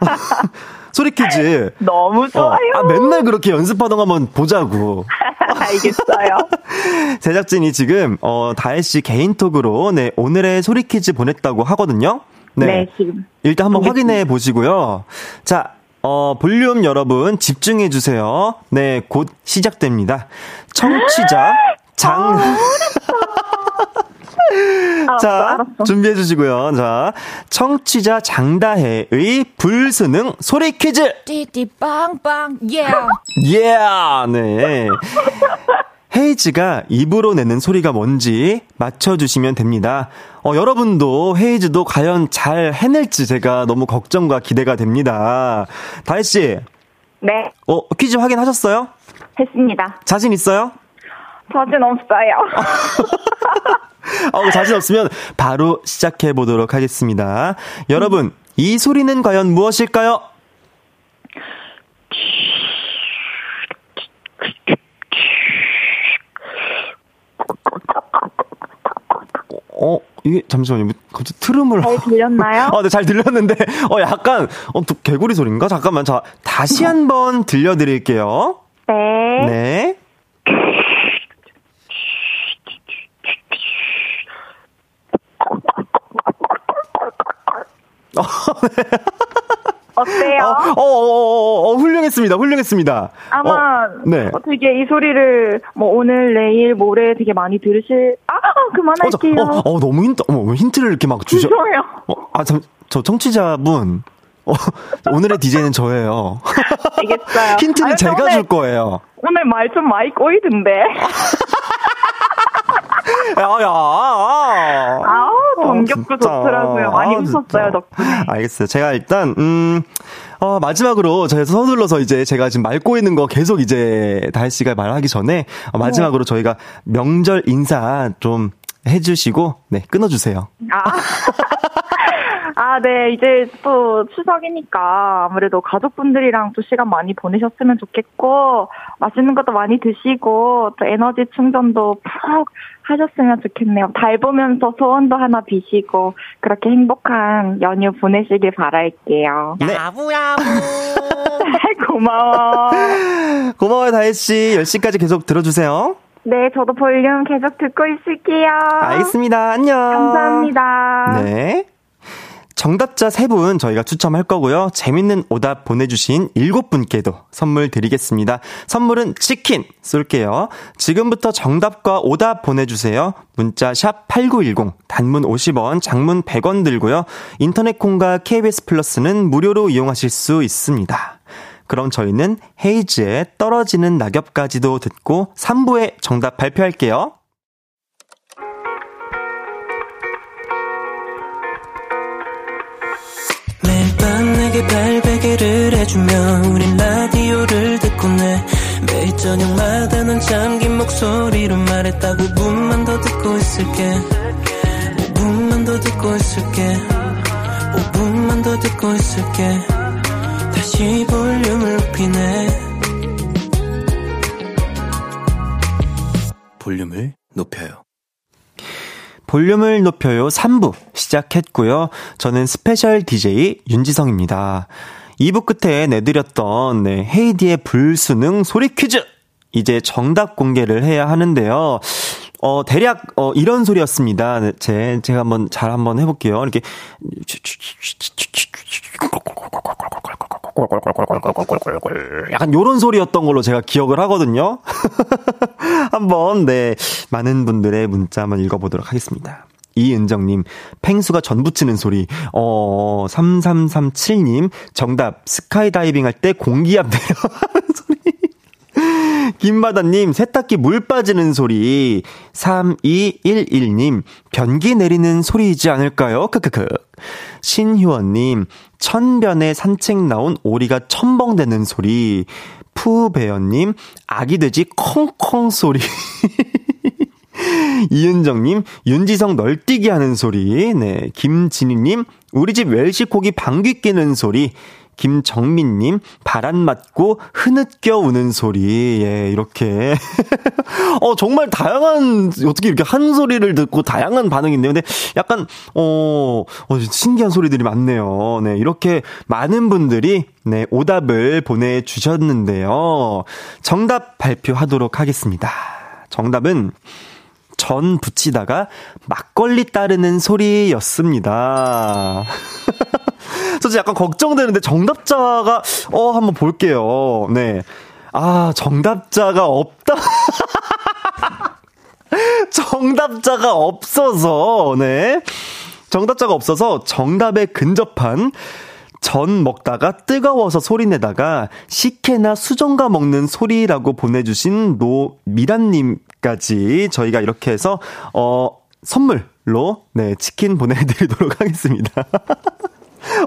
소리 퀴즈. 너무 어, 좋아요. 아 맨날 그렇게 연습하던 거 한번 보자고. 알겠어요. 제작진이 지금 어 다혜 씨 개인톡으로 네 오늘의 소리 퀴즈 보냈다고 하거든요. 네, 지금. 일단 한번 보겠습니다. 확인해 보시고요. 자, 어, 볼륨 여러분 집중해 주세요. 네, 곧 시작됩니다. 청취자 장. 자, 알았어, 알았어. 준비해 주시고요. 자, 청취자 장다혜의 불수능 소리 퀴즈. 띠띠 빵빵 예. 예, 네. 헤이즈가 입으로 내는 소리가 뭔지 맞춰주시면 됩니다. 어, 여러분도 헤이즈도 과연 잘 해낼지 제가 너무 걱정과 기대가 됩니다. 다혜씨, 네, 어, 퀴즈 확인하셨어요? 했습니다. 자신 있어요? 자신 없어요. 어, 자신 없으면 바로 시작해 보도록 하겠습니다. 여러분, 이 소리는 과연 무엇일까요? 어, 이게, 잠시만요. 뭐 갑자기 트름을. 잘 들렸나요? 어, 네, 잘 들렸는데, 어, 약간, 어, 또 개구리 소리인가? 잠깐만, 자, 다시 한번 들려 드릴게요. 네. 네. 어때요? 어, 어, 어, 어, 어, 훌륭했습니다. 훌륭했습니다. 아마 어, 네. 어, 되게 이 소리를 뭐 오늘 내일 모레 되게 많이 들으실 아 어, 저, 그만할게요. 어, 어, 너무 힌트, 어머, 왜 힌트를 이렇게 막 주셔. 죄송해요. 어, 아, 참, 저 청취자분. 어, 오늘의 DJ는 저예요. 알겠어요. 힌트는 아유, 제가 오늘, 줄 거예요. 오늘 말 좀 많이 꼬이던데. 야, 야. 아우 정겹고 진짜. 좋더라고요. 많이 아, 웃었어요. 덕분에. 알겠어요. 제가 일단, 음, 어, 마지막으로 저희 서둘러서 이제 제가 지금 말 꼬이는 거 계속 이제 다혜 씨가 말하기 전에 어, 마지막으로 저희가 명절 인사 좀 해주시고, 네, 끊어주세요. 아. 아, 네. 이제 또 추석이니까 아무래도 가족분들이랑 또 시간 많이 보내셨으면 좋겠고, 맛있는 것도 많이 드시고, 또 에너지 충전도 푹 하셨으면 좋겠네요. 달 보면서 소원도 하나 비시고, 그렇게 행복한 연휴 보내시길 바랄게요. 네. 야부야부. 고마워. 고마워요, 다혜 씨. 10시까지 계속 들어주세요. 네, 저도 볼륨 계속 듣고 있을게요. 알겠습니다. 안녕. 감사합니다. 네. 정답자 3분 저희가 추첨할 거고요. 재밌는 오답 보내주신 7분께도 선물 드리겠습니다. 선물은 치킨 쏠게요. 지금부터 정답과 오답 보내주세요. 문자 샵 8910, 단문 50원, 장문 100원 들고요. 인터넷 콩과 KBS 플러스는 무료로 이용하실 수 있습니다. 그럼 저희는 헤이즈의 떨어지는 낙엽까지도 듣고 3부에 정답 발표할게요. 발베개를 해주며 우린 라디오를 듣고 내 매일 저녁마다 넌 잠긴 목소리로 말했다 5분만 더 듣고 있을게 5분만 더 듣고 있을게 5분만 더 듣고 있을게 다시 볼륨을 높이네 볼륨을 높여요. 볼륨을 높여요 3부 시작했고요. 저는 스페셜 DJ 윤지성입니다. 2부 끝에 내드렸던 네, 헤이디의 불수능 소리 퀴즈! 이제 정답 공개를 해야 하는데요. 어, 대략, 어, 이런 소리였습니다. 네, 제, 제가 한번 잘 한번 해볼게요. 이렇게. 약간 요런 소리였던 걸로 제가 기억을 하거든요. 한번, 네, 많은 분들의 문자 한번 읽어보도록 하겠습니다. 이은정님, 펭수가 전 붙이는 소리. 어, 3337님, 정답, 스카이다이빙 할 때 공기압 내려가는 소리. 김마다님, 세탁기 물 빠지는 소리. 3211님, 변기 내리는 소리이지 않을까요? 크크크. 신효원님, 천변에 산책 나온 오리가 첨벙대는 소리. 푸배연님, 아기 돼지 콩콩 소리. 이은정님, 윤지성 널뛰기 하는 소리. 네. 김진희님, 우리 집 웰시코기 방귀 끼는 소리. 김정민님, 바람 맞고 흐느껴 우는 소리. 예, 이렇게. 어, 정말 다양한, 어떻게 이렇게 한 소리를 듣고 다양한 반응이 있네요. 근데 약간, 어, 어, 신기한 소리들이 많네요. 네, 이렇게 많은 분들이, 네, 오답을 보내주셨는데요. 정답 발표하도록 하겠습니다. 정답은, 전 붙이다가 막걸리 따르는 소리였습니다. 저 약간 걱정되는데 정답자가 어 한번 볼게요. 네. 아, 정답자가 없다. 정답자가 없어서 네. 정답자가 없어서 정답에 근접한 전 먹다가 뜨거워서 소리내다가 식혜나 수정과 먹는 소리라고 보내주신 노미란님 까지 저희가 이렇게 해서, 어, 선물로, 네, 치킨 보내드리도록 하겠습니다.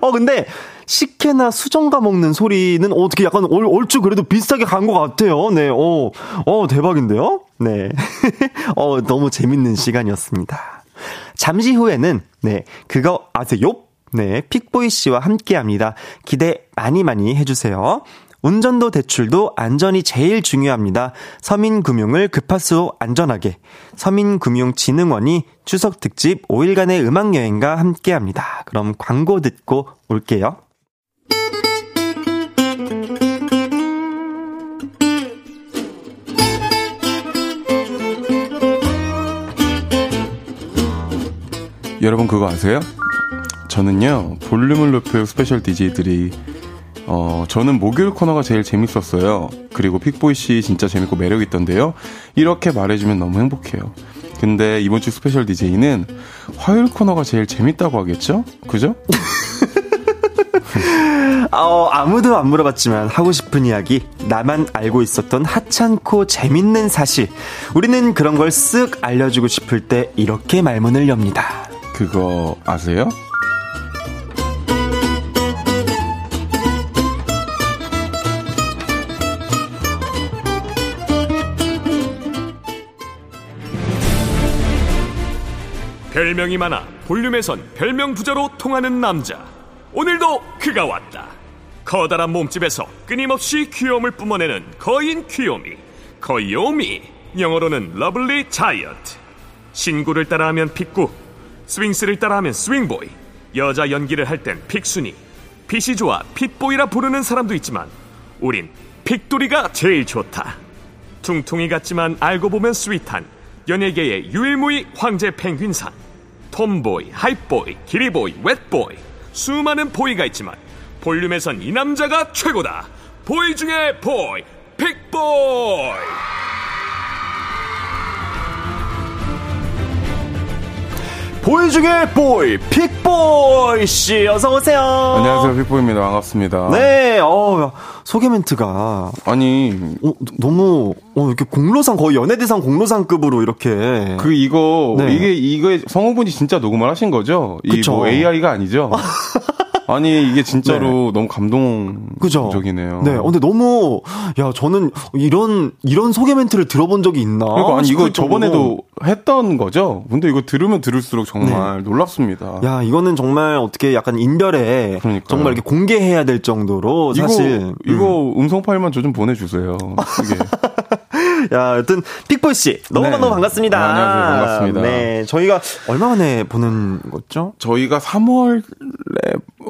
어, 근데, 식혜나 수정과 먹는 소리는 어떻게 약간 올, 얼추 그래도 비슷하게 간 것 같아요. 네, 어, 어, 대박인데요? 네. 어, 너무 재밌는 시간이었습니다. 잠시 후에는, 네, 그거 아세요? 네, 픽보이 씨와 함께 합니다. 기대 많이 많이 해주세요. 운전도 대출도 안전이 제일 중요합니다. 서민금융을 급하수 안전하게. 서민금융진흥원이 추석 특집 5일간의 음악여행과 함께 합니다. 그럼 광고 듣고 올게요. 여러분 그거 아세요? 저는요, 볼륨을 높여 스페셜 DJ들이, 어, 저는 목요일 코너가 제일 재밌었어요. 그리고 픽보이 씨 진짜 재밌고 매력 있던데요. 이렇게 말해주면 너무 행복해요. 근데 이번 주 스페셜 DJ는 화요일 코너가 제일 재밌다고 하겠죠? 그죠? 어, 아무도 안 물어봤지만 하고 싶은 이야기, 나만 알고 있었던 하찮고 재밌는 사실. 우리는 그런 걸 쓱 알려주고 싶을 때 이렇게 말문을 엽니다. 그거 아세요? 별명이 많아 볼륨에선 별명 부자로 통하는 남자. 오늘도 그가 왔다. 커다란 몸집에서 끊임없이 귀여움을 뿜어내는 거인 귀요미. 거요미. 영어로는 lovely giant. 신구를 따라하면 픽구. 스윙스를 따라하면 스윙보이. 여자 연기를 할 땐 픽순이. 핏이 좋아 핏보이라 부르는 사람도 있지만 우린 픽돌이가 제일 좋다. 퉁퉁이 같지만 알고 보면 sweet한 연예계의 유일무이 황제 펭귄상. 톰보이, 하이보이, 기리보이, 웻보이. 수많은 보이가 있지만 볼륨에선 이 남자가 최고다. 보이 중에 보이 픽보이 보이 중에 보이, 픽보이 씨, 어서 오세요. 안녕하세요, 픽보입니다. 반갑습니다. 네, 어, 소개 멘트가. 아니. 어, 너무, 어, 이렇게 공로상, 거의 연예대상 공로상급으로 이렇게. 그, 이거, 네. 이게, 이거 성우분이 진짜 녹음을 하신 거죠? 이 뭐 AI가 아니죠? 아니 이게 진짜로 네. 너무 감동적이네요. 네, 어, 근데 너무 야 저는 이런 이런 소개 멘트를 들어본 적이 있나? 그러니까 아니 이거 저번에도 했던 거죠. 근데 이거 들으면 들을수록 정말 네. 놀랍습니다. 야 이거는 정말 어떻게 약간 인별에 그러니까요. 정말 이렇게 공개해야 될 정도로 사실 이거, 이거 음. 성 파일만 저 좀 보내주세요. 이게 야, 여튼 픽보이 씨 너무 네. 너무 반갑습니다. 네, 안녕하세요. 반갑습니다. 네, 저희가 얼마 만에 보는 거죠? 저희가 3월에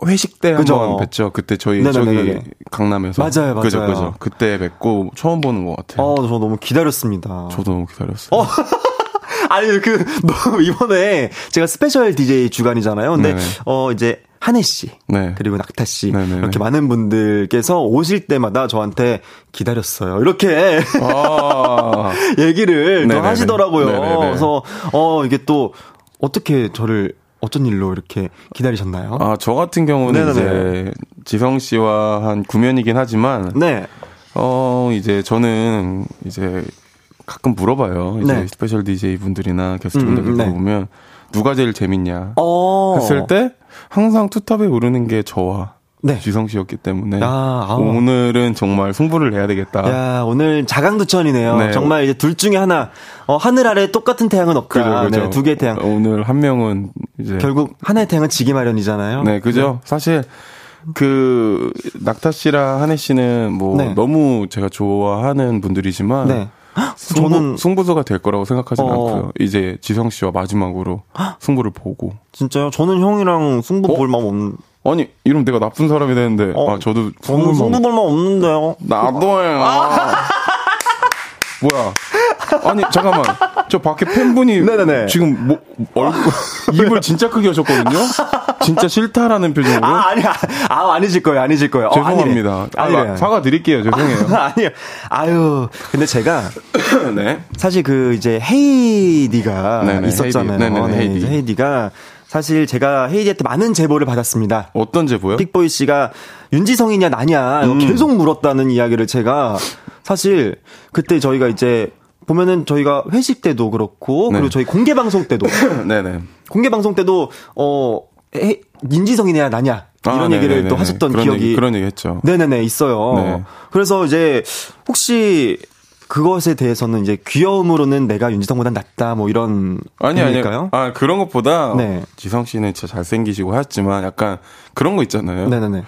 회식 때 그죠. 한번 뵀죠. 그때 저희 네네네네네. 저기 강남에서 맞아요, 그죠, 맞아요. 그죠. 그때 뵙고 처음 보는 것 같아요. 어, 저 너무 기다렸습니다. 저도 너무 기다렸어요. 어. 아니 그 너무 이번에 제가 스페셜 DJ 주간이잖아요. 근데 네네. 어 이제 한해 씨 네. 그리고 낙타 씨 네네네. 이렇게 많은 분들께서 오실 때마다 저한테 기다렸어요. 이렇게 아, 얘기를 또. 하시더라고요. 네네네. 그래서 어 이게 또 어떻게 저를 어쩐 일로 이렇게 기다리셨나요? 아, 저 같은 경우는 네네네. 이제 지성 씨와 한 구면이긴 하지만 네. 어, 이제 저는 이제 가끔 물어봐요. 이제 네. 스페셜 DJ 분들이나 게스트분들 음, 네. 물어보면 누가 제일 재밌냐 어. 했을 때 항상 two top에 오르는 게 저와 네. 지성 씨였기 때문에 아, 아우. 오늘은 정말 승부를 내야 되겠다. 야, 오늘 자강두천이네요. 네. 정말 이제 둘 중에 하나, 어, 하늘 아래 똑같은 태양은 없다. 네, 두 개의 태양. 오늘 한 명은 이제 결국 하나의 태양은 지기 마련이잖아요. 네, 그죠? 사실 그 낙타 씨랑 한혜 씨는 뭐 네. 너무 제가 좋아하는 분들이지만 네. 승부, 저는 승부수가 될 거라고 생각하진 어. 않고요. 이제 지성 씨와 마지막으로 승부를 보고 진짜요? 저는 형이랑 승부 어? 볼 마음 없는. 아니 이러면 내가 나쁜 사람이 되는데 어, 아 저도 저는 승부 볼 마음 없는데요. 나도요. 뭐야? 아니 잠깐만. 저 밖에 팬분이 네네네. 지금 뭐 얼굴 입을 진짜 크게 하셨거든요. 진짜 싫다라는 표정으로. 아, 아니, 아, 아, 아니실 거예요, 아니실 거예요. 어, 죄송합니다. 아니래. 아, 아니래. 사과 드릴게요. 죄송해요. 아니요. 아유. 근데 제가 네. 사실 그 이제 헤이디가 네네, 있었잖아요. 헤이디. 네네네, 네, 헤이디. 헤이디가 사실 제가 헤이디한테 많은 제보를 받았습니다. 어떤 제보요? 픽보이 씨가 윤지성이냐 나냐 음. 계속 물었다는 이야기를 제가 사실 그때 저희가 이제 보면은 저희가 회식 때도 그렇고 네. 그리고 저희 공개 방송 때도 네네. 공개 방송 때도 어 에, 윤지성이냐 나냐 이런 아, 얘기를 네네네. 또 하셨던 그런 기억이 얘기, 그런 얘기 했죠. 네네네 있어요. 네. 그래서 이제 혹시 그것에 대해서는 이제 귀여움으로는 내가 윤지성보다 낫다 뭐 이런 아니 아니. 의미일까요? 아 그런 것보다 네. 지성 씨는 진짜 잘생기시고 하였지만 약간 그런 거 있잖아요. 네네네.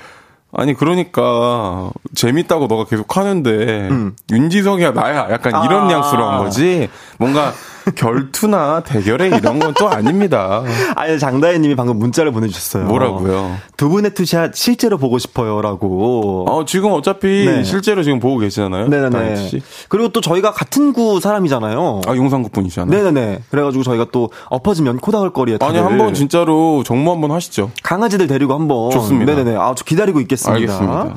아니 그러니까 재밌다고 너가 계속 하는데 음. 윤지성이야 나야 약간 이런 아. 뉘앙스로 한 거지 뭔가 결투나 대결에 이런 건 또 아닙니다. 아니 장다혜 님이 방금 문자를 보내주셨어요. 뭐라고요? 두 분의 two shot 실제로 보고 싶어요라고. 어 지금 어차피 네. 실제로 지금 보고 계시잖아요. 네네네. 씨. 그리고 또 저희가 같은 구 사람이잖아요. 아 용산구 분이잖아요. 네네네. 그래가지고 저희가 또 엎어지면 코 닿을 거리에 아니 한번 진짜로 정모 한번 하시죠. 강아지들 데리고 한번 좋습니다. 네네네. 아, 저 기다리고 있겠습니다. 알겠습니다.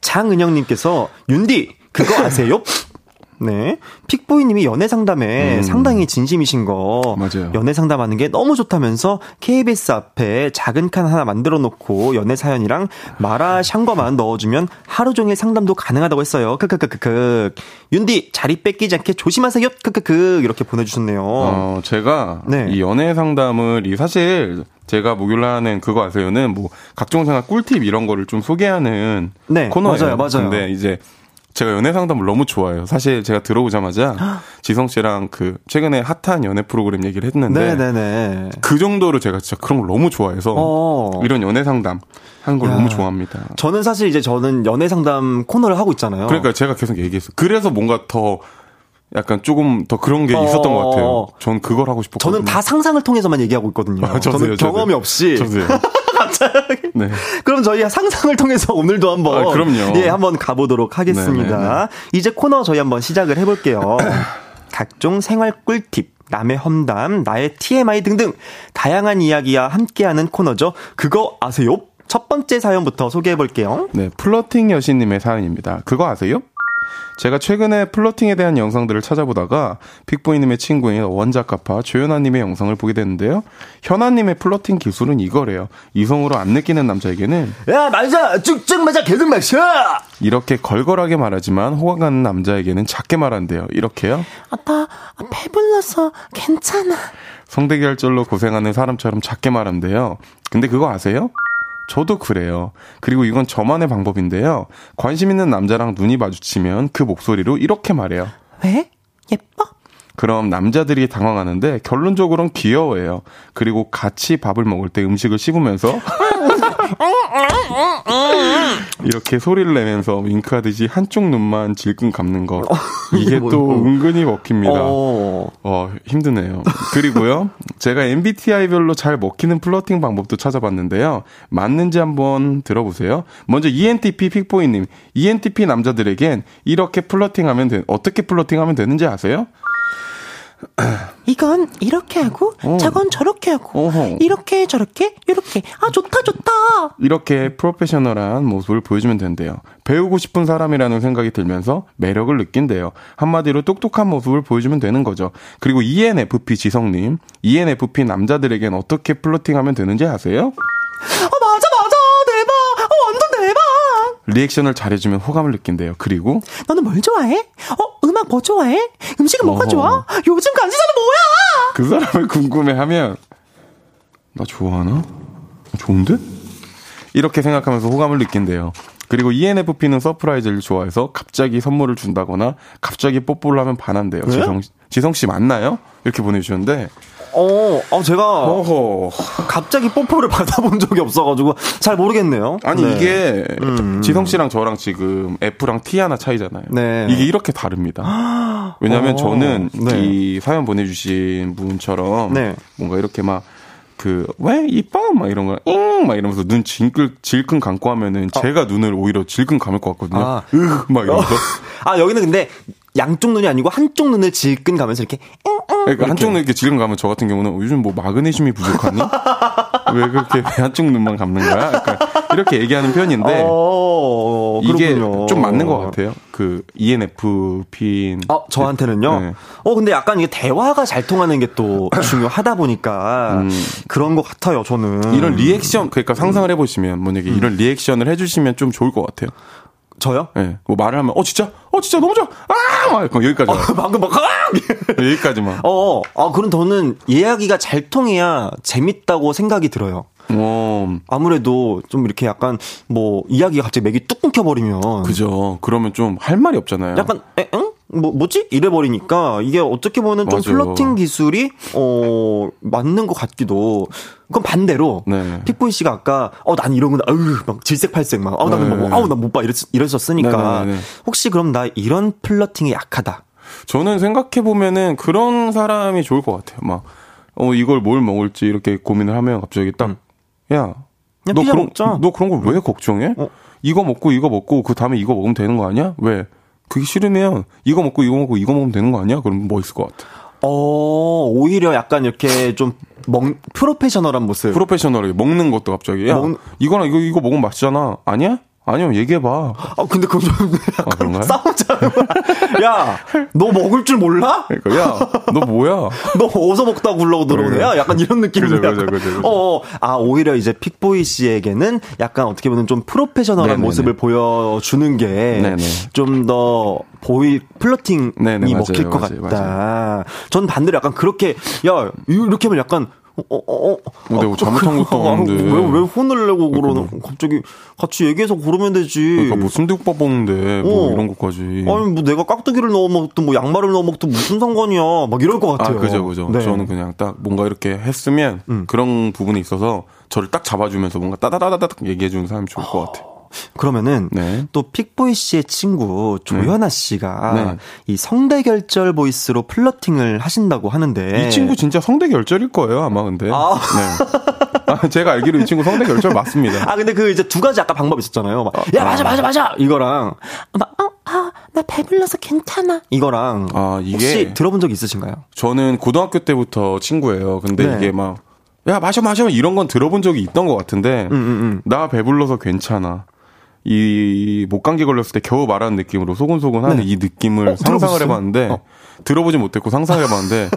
장은영님께서 윤디 그거 아세요? 네. 픽보이님이 연애 상담에 음. 상당히 진심이신 거. 맞아요. 연애 상담하는 게 너무 좋다면서 KBS 앞에 작은 칸 하나 만들어 놓고 연애 사연이랑 마라 샹궈만 넣어주면 하루 종일 상담도 가능하다고 했어요. 크크크크크. 윤디 자리 뺏기지 않게 조심하세요. 크크크. 이렇게 보내주셨네요. 어, 제가 네. 이 연애 상담을 이 사실 제가 목요일 하는 그거 아세요는 뭐 각종 생활 꿀팁 이런 거를 좀 소개하는 네, 코너예요. 맞아요, 맞아요. 근데 이제 제가 연애 상담을 너무 좋아해요. 사실 제가 들어오자마자 지성 씨랑 그 최근에 핫한 연애 프로그램 얘기를 했는데 네네네. 그 정도로 제가 진짜 그런 걸 너무 좋아해서 어. 이런 연애 상담 하는 걸 야. 너무 좋아합니다. 저는 사실 이제 저는 연애 상담 코너를 하고 있잖아요. 그러니까 제가 계속 얘기했어요. 그래서 뭔가 더 약간 조금 더 그런 게 있었던 어. 것 같아요. 전 그걸 하고 싶었거든요. 저는 다 상상을 통해서만 얘기하고 있거든요. 아, 저도요, 저는. 경험이 없이. 네. 그럼 저희 상상을 통해서 오늘도 한번 아, 그럼요. 예, 한번 가보도록 하겠습니다. 이제 코너 저희 한번 시작을 해볼게요. 각종 생활 꿀팁, 남의 험담, 나의 TMI 등등 다양한 이야기와 함께하는 코너죠. 그거 아세요? 첫 번째 사연부터 소개해 볼게요. 네, 플러팅 여신님의 사연입니다. 그거 아세요? 제가 최근에 플러팅에 대한 영상들을 찾아보다가 픽보이님의 친구인 원작가파 조연아님의 영상을 보게 됐는데요. 현아님의 플러팅 기술은 이거래요. 이성으로 안 느끼는 남자에게는 야, 맞아! 쭉쭉 맞아! 계속 마셔! 이렇게 걸걸하게 말하지만 호감 가는 남자에게는 작게 말한대요. 이렇게요. 아빠, 배불러서 괜찮아. 성대결절로 고생하는 사람처럼 작게 말한대요. 근데 그거 아세요? 저도 그래요. 그리고 이건 저만의 방법인데요. 관심 있는 남자랑 눈이 마주치면 그 목소리로 이렇게 말해요. 왜? 예뻐? 그럼 남자들이 당황하는데 결론적으로는 귀여워해요. 그리고 같이 밥을 먹을 때 음식을 씹으면서 이렇게 소리를 내면서 윙크하듯이 한쪽 눈만 질끈 감는 거. 이게 뭐, 또 뭐. 은근히 먹힙니다. 어. 어, 힘드네요. 그리고요, 제가 MBTI별로 잘 먹히는 플러팅 방법도 찾아봤는데요. 맞는지 한번 들어보세요. 먼저 ENTP 픽보이님, ENTP 남자들에겐 이렇게 플러팅하면 되, 어떻게 플러팅하면 되는지 아세요? 이건 이렇게 하고 어. 저건 저렇게 하고 어허. 이렇게 저렇게 이렇게 아 좋다 좋다 이렇게 프로페셔널한 모습을 보여주면 된대요. 배우고 싶은 사람이라는 생각이 들면서 매력을 느낀대요. 한마디로 똑똑한 모습을 보여주면 되는 거죠. 그리고 ENFP 지성님, ENFP 남자들에겐 어떻게 플러팅하면 되는지 아세요? 아 맞아 맞아 대박 아 완전 대박 리액션을 잘해주면 호감을 느낀대요. 그리고 너는 뭘 좋아해? 어 음악 뭐 좋아해? 음식은 뭐가. 좋아? 요즘 관심사는 뭐야? 그 사람을 궁금해하면 나 좋아하나? 좋은데? 이렇게 생각하면서 호감을 느낀대요. 그리고 ENFP는 surprise를 좋아해서 갑자기 선물을 준다거나 갑자기 뽀뽀를 하면 반한대요. 지성, 지성 씨 맞나요? 이렇게 보내주셨는데 어, 어, 제가 어허. 갑자기 뽀뽀를 받아본 적이 없어가지고 잘 모르겠네요. 아니 네. 이게 지성 씨랑 저랑 지금 F랑 T 하나 차이잖아요. 네. 이게 이렇게 다릅니다. 왜냐하면 어, 저는 네. 이 사연 보내주신 분처럼 네. 뭔가 이렇게 막 그왜 이뻐 막 이런 거잉막 이러면서 눈 질끈 질끈 감고 하면은 제가 눈을 오히려 질끈 감을 것 같거든요. 어. 아. 으막 이러면서 아, 여기는 근데 양쪽 눈이 아니고 한쪽 눈을 질끈 가면서 이렇게 응, 응, 그러니까 한쪽 눈 이렇게 질끈 감면 저 같은 경우는 요즘 뭐 마그네슘이 부족하니? 왜 그렇게 왜 한쪽 눈만 감는 거야? 약간 이렇게 얘기하는 편인데 어, 이게. 좀 맞는 것 같아요. 그 ENFP인 어, 저한테는요? 네. 어, 근데 약간 이게 대화가 잘 통하는 게 또 중요하다 보니까 음. 그런 것 같아요, 저는. 이런 리액션 그러니까 상상을 해보시면 만약에 이런 리액션을 해주시면 좀 좋을 것 같아요. 저요? 예, 뭐 말을 하면 어 진짜 어 진짜 너무 좋아 아 막 여기까지 와요. 방금 막, 아! 여기까지만. 어, 아, 그럼 저는 이야기가 잘 통해야 재밌다고 생각이 들어요. 어, 아무래도 좀 이렇게 약간 뭐 이야기가 갑자기 맥이 뚝 끊겨 버리면. 그죠. 그러면 좀 할 말이 없잖아요. 약간, 에, 응? 뭐, 뭐지? 이래버리니까 이게 어떻게 보면 좀. 플러팅 기술이, 어, 맞는 것 같기도. 그럼 반대로. 네. 픽보이 씨가 아까, 어, 난 이런 거, 아유, 막 질색팔색 막, 아우, 나는 네. 뭐, 아우, 난 못 봐. 이랬, 이러셨으니까. 네, 네, 네. 혹시 그럼 나 이런 플러팅이 약하다. 저는 생각해 보면은 그런 사람이 좋을 것 같아요. 막 어, 이걸 뭘 먹을지 이렇게 고민을 하면 갑자기 딱, 야, 그냥 너 그런, 먹자. 너 그런 걸 왜 걱정해? 어. 이거 먹고 이거 먹고 그 다음에 이거 먹으면 되는 거 아니야? 왜? 그게 싫으면 이거 먹고 이거 먹고 이거 먹으면 되는 거 아니야? 그럼 뭐 있을 것 같아. 어, 오히려 약간 이렇게 좀, 먹, 프로페셔널한 모습. 프로페셔널하게 먹는 것도 갑자기 야, 먹는- 이거랑 이거 이거 먹으면 맛있잖아. 아니야? 아니면 얘기해 봐. 아, 근데 그건 좀 아, 그런가요? 싸우잖아. 야, 너 먹을 줄 몰라? 그러니까 야, 너 뭐야? 너 어디서 먹다 굴러고 들어오네? 야, 약간 이런 느낌인데. 그죠, 그죠, 약간. 어, 어. 아, 오히려 이제 픽보이 씨에게는 약간 어떻게 보면 좀 프로페셔널한 네네네. 모습을 보여주는 게. 좀 더 보일, 플러팅이 네네, 맞아요, 먹힐 것 맞아요, 같다. 전 반대로 약간 그렇게, 야, 이렇게 하면 약간, 어, 어, 어. 뭐 내가 잘못한 것도 아, 없는데. 왜, 왜 혼을 내고 그러는, 갑자기 같이 얘기해서 고르면 되지. 그러니까 뭐 순대국밥 먹는데 뭐 어. 이런 것까지. 아니 뭐 내가 깍두기를 넣어 먹든 뭐 양말을 넣어 먹든 무슨 상관이야 막 이럴 것 아, 같아요. 그죠, 그죠. 네. 저는 그냥 딱 뭔가 이렇게 했으면 음. 그런 부분이 있어서 저를 딱 잡아주면서 뭔가 따다다다닥 얘기해주는 사람이 좋을 것 같아요. 그러면은 네. 또 픽보이 씨의 친구 조연아 씨가 네. 이 성대 결절 보이스로 플러팅을 하신다고 하는데 이 친구 진짜 성대 결절일 거예요, 아마 근데. 네. 아. 네. 아, 제가 알기로 이 친구 성대 결절 맞습니다. 아 근데 그 이제 두 가지 아까 방법 있었잖아요. 막, 야 맞아 맞아 맞아 이거랑 막, 어, 아, 나 배불러서 괜찮아. 이거랑 아, 이게 혹시 들어본 적 있으신가요? 저는 고등학교 때부터 친구예요. 근데 네. 이게 막, 야, 마셔, 마셔, 이런 건 들어본 적이 있던 것 같은데, 음, 음. 나 배불러서 괜찮아. 이 목감기 걸렸을 때 겨우 말하는 느낌으로 소곤소곤 하는 네. 이 느낌을 어, 상상을 들어보셨어요? 해봤는데, 어. 들어보지 못했고 상상을 해봤는데,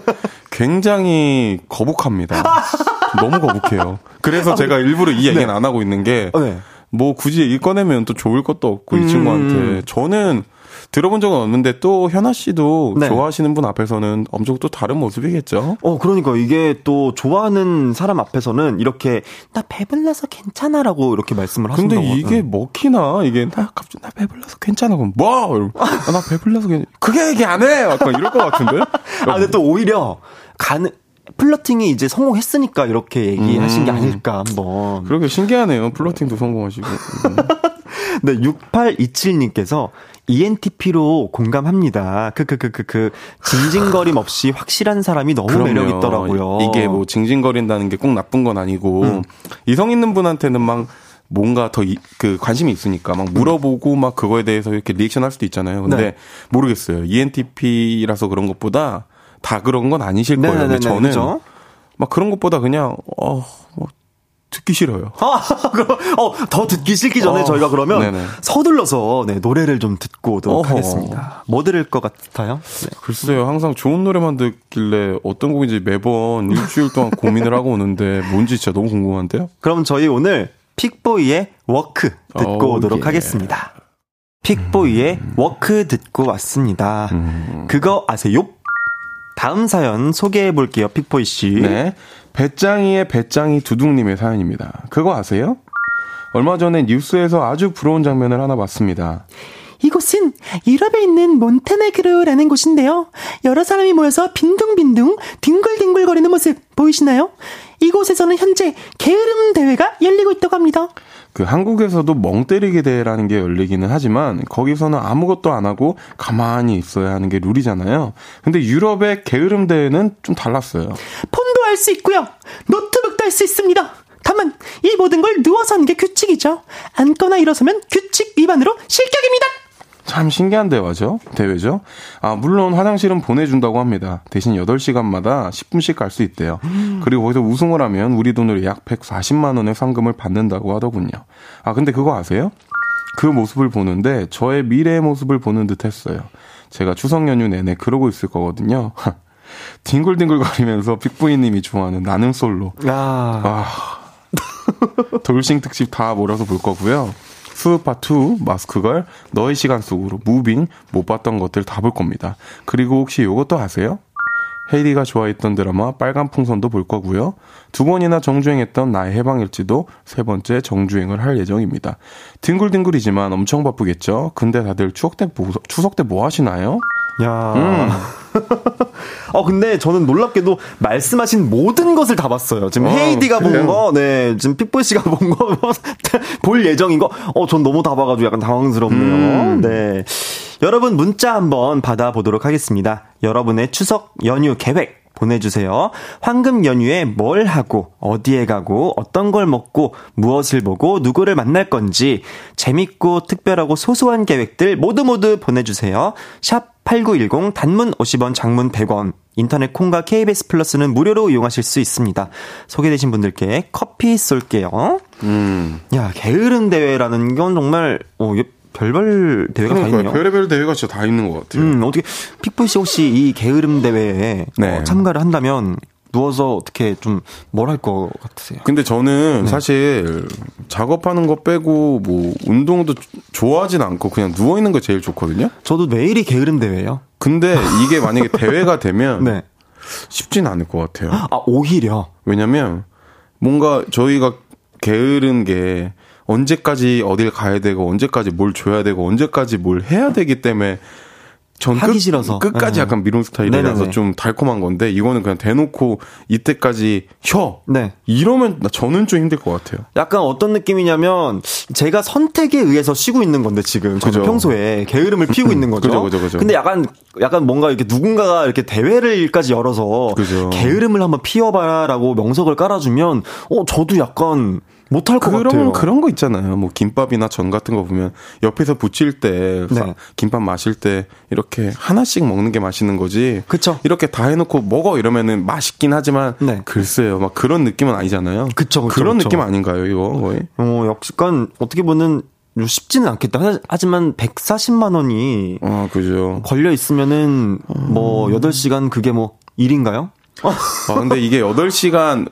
굉장히 거북합니다. 너무 거북해요. 그래서 제가 일부러 이 얘기는 안 하고 있는 게, 어, 네. 뭐 굳이 얘기 꺼내면 또 좋을 것도 없고, 음. 이 친구한테. 저는 들어본 적은 없는데, 또 현아 씨도 네. 좋아하시는 분 앞에서는 엄청 또 다른 모습이겠죠? 어 그러니까 이게 또 좋아하는 사람 앞에서는 이렇게 나 배불러서 괜찮아라고 이렇게 말씀을 근데 하신다고. 이게 먹히나? 이게, 나 갑자기, 나 배불러서 괜찮아. 그럼 뭐? 아, 나 배불러서 괜찮아. 그게 얘기 안 해! 약간 이럴 것 같은데? 아, 근데 또 오히려 가는 플러팅이 이제 성공했으니까 이렇게 얘기하신 게 아닐까 한번. 그러게 신기하네요. 플러팅도 성공하시고. 음. 네, 6827님께서 ENTP로 공감합니다. 크크크크크 그 징징거림 없이 확실한 사람이 너무 그럼요. 매력 있더라고요. 이게 뭐 징징거린다는 게 꼭 나쁜 건 아니고 음. 이성 있는 분한테는 막 뭔가 더 그 관심이 있으니까 막 물어보고 막 그거에 대해서 이렇게 리액션 할 수도 있잖아요. 근데 네. 모르겠어요. ENTP라서 그런 것보다 다 그런 건 아니실 거예요. 근데 네네네, 저는 그죠? 막 그런 것보다 그냥 어, 뭐 듣기 싫어요. 아, 그럼, 어, 더 듣기 싫기 전에 어, 저희가 그러면 네네. 서둘러서 네, 노래를 좀 듣고 오도록 어허. 하겠습니다. 뭐 들을 것 같아요? 네. 글쎄요, 항상 좋은 노래만 듣길래 어떤 곡인지 매번 일주일 동안 고민을 하고 오는데 뭔지 진짜 너무 궁금한데요? 그럼 저희 오늘 픽보이의 Walk 듣고 오, 오도록 예. 하겠습니다. 픽보이의 Walk 듣고 왔습니다. 음. 그거 아세요? 다음 사연 소개해 볼게요, 픽보이 씨. 네. 배짱이의 배짱이 두둥님의 사연입니다. 그거 아세요? 얼마 전에 뉴스에서 아주 부러운 장면을 하나 봤습니다. 이곳은 유럽에 있는 몬테네그로라는 곳인데요. 여러 사람이 모여서 빈둥빈둥 뒹굴뒹굴거리는 모습 보이시나요? 이곳에서는 현재 게으름 대회가 열리고 있다고 합니다. 그 한국에서도 멍 때리기 대회라는 게 열리기는 하지만 거기서는 아무것도 안 하고 가만히 있어야 하는 게 룰이잖아요. 근데 유럽의 게으름 대회는 좀 달랐어요. 폰 도할수 있고요. 노트북도 할 수 있습니다. 다만 이 모든 걸 누워서 하는 게 규칙이죠. 앉거나 일어서면 규칙 위반으로 실격입니다. 참 신기한 대화죠. 대회죠. 아, 물론 화장실은 보내준다고 합니다. 대신 8시간마다 10분씩 갈 수 있대요. 그리고 거기서 우승을 하면 우리 돈으로 약 140만원의 상금을 받는다고 하더군요. 아, 근데 그거 아세요? 그 모습을 보는데 저의 미래의 모습을 보는 듯 했어요. 제가 추석 연휴 내내 그러고 있을 거거든요. 뒹굴뒹굴거리면서 빅부이님이 좋아하는 나는 솔로. 아, 아. 돌싱 특집 다 몰아서 볼 거고요. 수우파2, 마스크걸, 너의 시간 속으로, 무빙, 못 봤던 것들 다 볼 겁니다. 그리고 혹시 요것도 아세요? 헤이리가 좋아했던 드라마 빨간 풍선도 볼 거고요. 두 번이나 정주행했던 나의 해방일지도 세 번째 정주행을 할 예정입니다. 뒹굴뒹굴이지만 엄청 바쁘겠죠? 근데 다들 추석 때, 뭐, 추석 때 뭐 하시나요? 야. 음. 어, 근데 저는 놀랍게도 말씀하신 모든 것을 다 봤어요. 지금 어, 헤이디가 본 그래요? 거, 네, 지금 픽보이 씨가 본 거, 볼 예정인 거, 어, 전 너무 다 봐가지고 약간 당황스럽네요. 음. 네. 여러분 문자 한번 받아보도록 하겠습니다. 여러분의 추석 연휴 계획 보내주세요. 황금 연휴에 뭘 하고, 어디에 가고, 어떤 걸 먹고, 무엇을 보고, 누구를 만날 건지, 재밌고 특별하고 소소한 계획들 모두 모두 보내주세요. 샵 8910 단문 50원, 장문 100원. 인터넷 콩과 KBS 플러스는 무료로 이용하실 수 있습니다. 소개되신 분들께 커피 쏠게요. 음. 야, 게으름 대회라는 건 정말, 어, 별별 대회가 다 그러니까 있네요. 별의별 대회가 진짜 다 있는 것 같아요. 음, 어떻게, 픽보이 씨 혹시 이 게으름 대회에 네. 어, 참가를 한다면 누워서 어떻게 좀 뭘 할 것 같으세요? 근데 저는 네. 사실 작업하는 거 빼고 뭐 운동도 좋아하진 않고 그냥 누워 있는 거 제일 좋거든요. 저도 매일이 게으름 대회예요. 근데 이게 만약에 대회가 되면 네. 쉽진 않을 것 같아요. 아, 오히려. 왜냐면 뭔가 저희가 게으른 게 언제까지 어딜 가야 되고 언제까지 뭘 줘야 되고 언제까지 뭘 해야 되기 때문에 전 하기 끝, 싫어서. 끝까지 네. 약간 미룬 스타일이라서 네네네. 좀 달콤한 건데 이거는 그냥 대놓고 이때까지 쉬어 네. 이러면 나- 저는 좀 힘들 것 같아요. 약간 어떤 느낌이냐면 제가 선택에 의해서 쉬고 있는 건데 지금 그죠. 평소에 게으름을 피우고 있는 거죠. 그죠, 그죠, 그죠. 근데 약간 약간 뭔가 이렇게 누군가가 이렇게 대회를까지 열어서 그죠. 게으름을 한번 피워봐라고 명석을 깔아주면 어 저도 약간 못할 것 그런 같아요. 그런 거 있잖아요. 뭐 김밥이나 전 같은 거 보면 옆에서 부칠 때 네. 사- 김밥 마실 때 이렇게 하나씩 먹는 게 맛있는 거지. 그쵸. 이렇게 다 해놓고 먹어 이러면은 맛있긴 하지만 네. 글쎄요, 막 그런 느낌은 아니잖아요. 그쵸, 그쵸, 런 그쵸. 느낌 아닌가요, 이거 거의? 어 약간 어떻게 보면 쉽지는 않겠다. 하- 하지만 140만 원이 아 그죠. 걸려 있으면은 뭐 8시간 그게 뭐 일인가요? 아 근데 이게 8 시간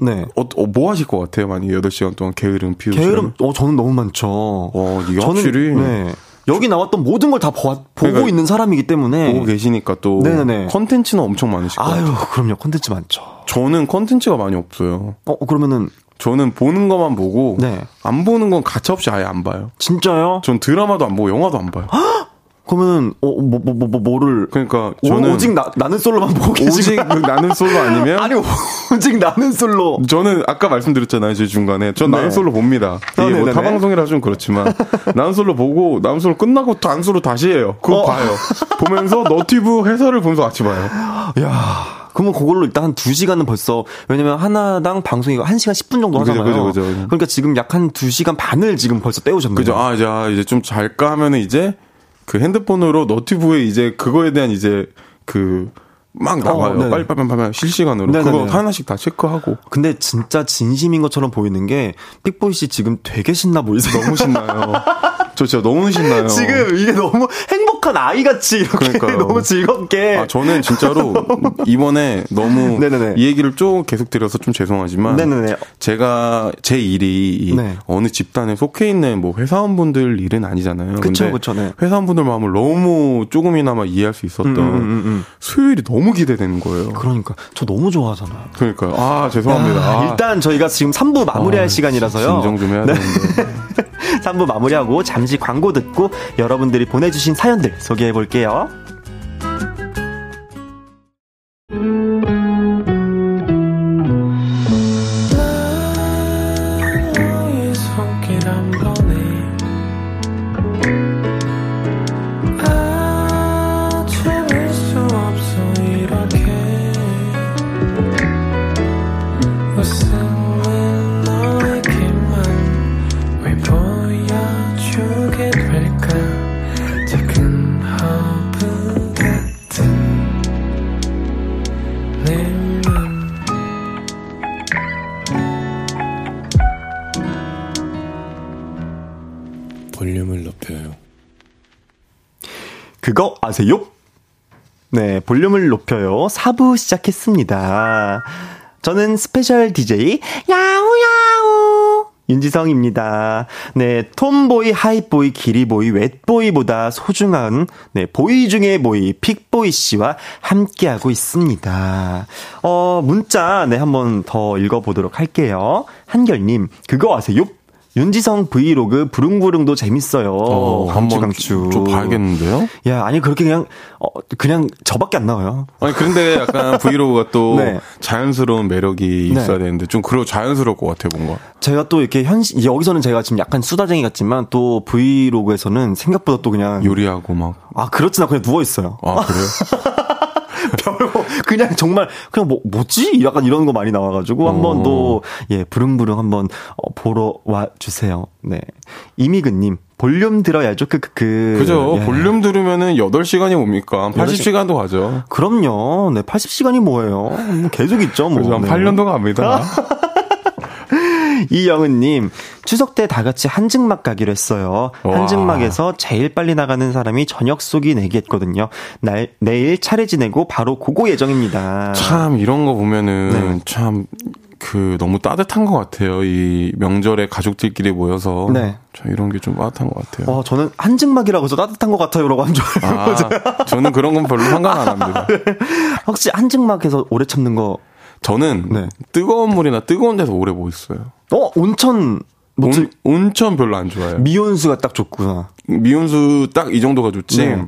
네. 어, 어, 뭐 하실 것 같아요? 만약 8시간 동안 게으름 피우시면. 게으름, 어, 저는 너무 많죠. 어, 이게 확실히 네. 여기 나왔던 모든 걸 다 보고 그러니까 있는 사람이기 때문에. 보고 계시니까 또 네네네. 컨텐츠는 엄청 많으실 것 아유, 같아요. 그럼요. 콘텐츠 많죠. 저는 컨텐츠가 많이 없어요. 어, 그러면은, 저는 보는 것만 보고 네. 안 보는 건 가차없이 아예 안 봐요. 진짜요? 전 드라마도 안 보고 영화도 안 봐요. 그러면 어, 뭐, 뭐, 뭐, 뭐, 뭐를. 그러니까 저는. 오, 직 나, 나는 솔로만 보고 계시고. 오직 그 나는 솔로 아니면? 아니, 오직 나는 솔로. 저는 아까 말씀드렸잖아요, 제 중간에. 전 네. 나는 솔로 봅니다. 아, 이게 뭐 타방송이라 좀 그렇지만. 나는 솔로 보고, 나는 솔로 끝나고 단 솔로 다시 해요. 그거 어. 봐요. 보면서 너튜브 해설을 보면서 같이 봐요. 야 그러면 그걸로 일단 한 2시간은 벌써 왜냐면 하나당 방송이 1시간 10분 정도 하잖아요. 그죠, 그죠, 그죠. 그러니까 지금 약 한 2시간 반을 지금 벌써 때우셨네요. 그죠. 아, 이제, 아, 이제 좀 잘까 하면은 이제 그 핸드폰으로 너튜브에 이제 그거에 대한 이제 그 막 나와요. 어, 빨리빨리빨리 실시간으로. 네네네. 그거 하나씩 다 체크하고. 근데 진짜 진심인 것처럼 보이는 게 픽보이 씨 지금 되게 신나 보이세요. 너무 신나요. 저 진짜 너무 신나요. 지금 이게 너무 행복한 아이같이 이렇게 그러니까요. 너무 즐겁게. 아, 저는 진짜로 이번에 너무 네네네. 이 얘기를 좀 계속 드려서 좀 죄송하지만 네네네. 제가 제 일이 네. 어느 집단에 속해 있는 뭐 회사원분들 일은 아니잖아요. 그쵸, 그쵸, 네. 회사원분들 마음을 너무 조금이나마 이해할 수 있었던 음, 음, 음, 음. 수요일이 너무 기대되는 거예요. 그러니까 저 너무 좋아하잖아요. 그러니까요. 아, 죄송합니다. 야, 아. 일단 저희가 지금 3부 마무리할 아, 시간이라서요. 진정 좀 해야 네. 되는데. 3부 마무리하고 잠시 광고 듣고 여러분들이 보내주신 사연들 소개해 볼게요. 아세요? 네, 볼륨을 높여요. 4부 시작했습니다. 저는 스페셜 DJ 야우야우 윤지성입니다. 네, 톰보이, 하이보이, 기리보이, 웻보이보다 소중한 네, 보이 중의 보이 픽보이 씨와 함께하고 있습니다. 어, 문자 네, 한번 더 읽어 보도록 할게요. 한결 님, 그거 아세요? 윤지성 브이로그 부릉부릉도 재밌어요. 어, 강추 강추. 좀 봐야겠는데요? 야, 아니 그렇게 그냥 어 그냥 저밖에 안 나와요. 아니 그런데 약간 브이로그가 또 네. 자연스러운 매력이 있어야 네. 되는데 좀 그러 자연스러울 것 같아요, 뭔가. 제가 또 이렇게 현실 여기서는 제가 지금 약간 수다쟁이 같지만 또 브이로그에서는 생각보다 또 그냥 요리하고 막 아, 그렇진 않고 그냥 누워 있어요. 아, 그래요? 그냥 정말 그냥 뭐 뭐지 약간 이런 거 많이 나와가지고 한번 또예 부릉부릉 한번 어, 보러 와 주세요. 네 이미근님 볼륨 들어야죠. 그, 그, 그. 그죠. 예. 볼륨 들으면은 8시간이 뭡니까? 80시간도 가죠. 그럼요. 네, 80시간이 뭐예요? 뭐 계속 있죠, 뭐. 그죠. 한 네. 8년도 갑니다. 이영은님, 추석 때 다 같이 한증막 가기로 했어요. 와. 한증막에서 제일 빨리 나가는 사람이 저녁 쏘기 내기했거든요. 날, 내일 차례 지내고 바로 고고 예정입니다. 참, 이런 거 보면은 네. 참, 그, 너무 따뜻한 것 같아요. 이 명절에 가족들끼리 모여서. 네. 저 이런 게 좀 따뜻한 것 같아요. 어, 저는 한증막이라고 해서 따뜻한 것 같아요라고 한줄 알고. 아, 저는 그런 건 별로 상관 안 합니다. 혹시 한증막에서 오래 참는 거 저는 네. 뜨거운 물이나 뜨거운 데서 오래 못 있어요. 어, 온천 온, 온천 별로 안 좋아해요. 미온수가 딱 좋구나. 미온수 딱 이 정도가 좋지. 네.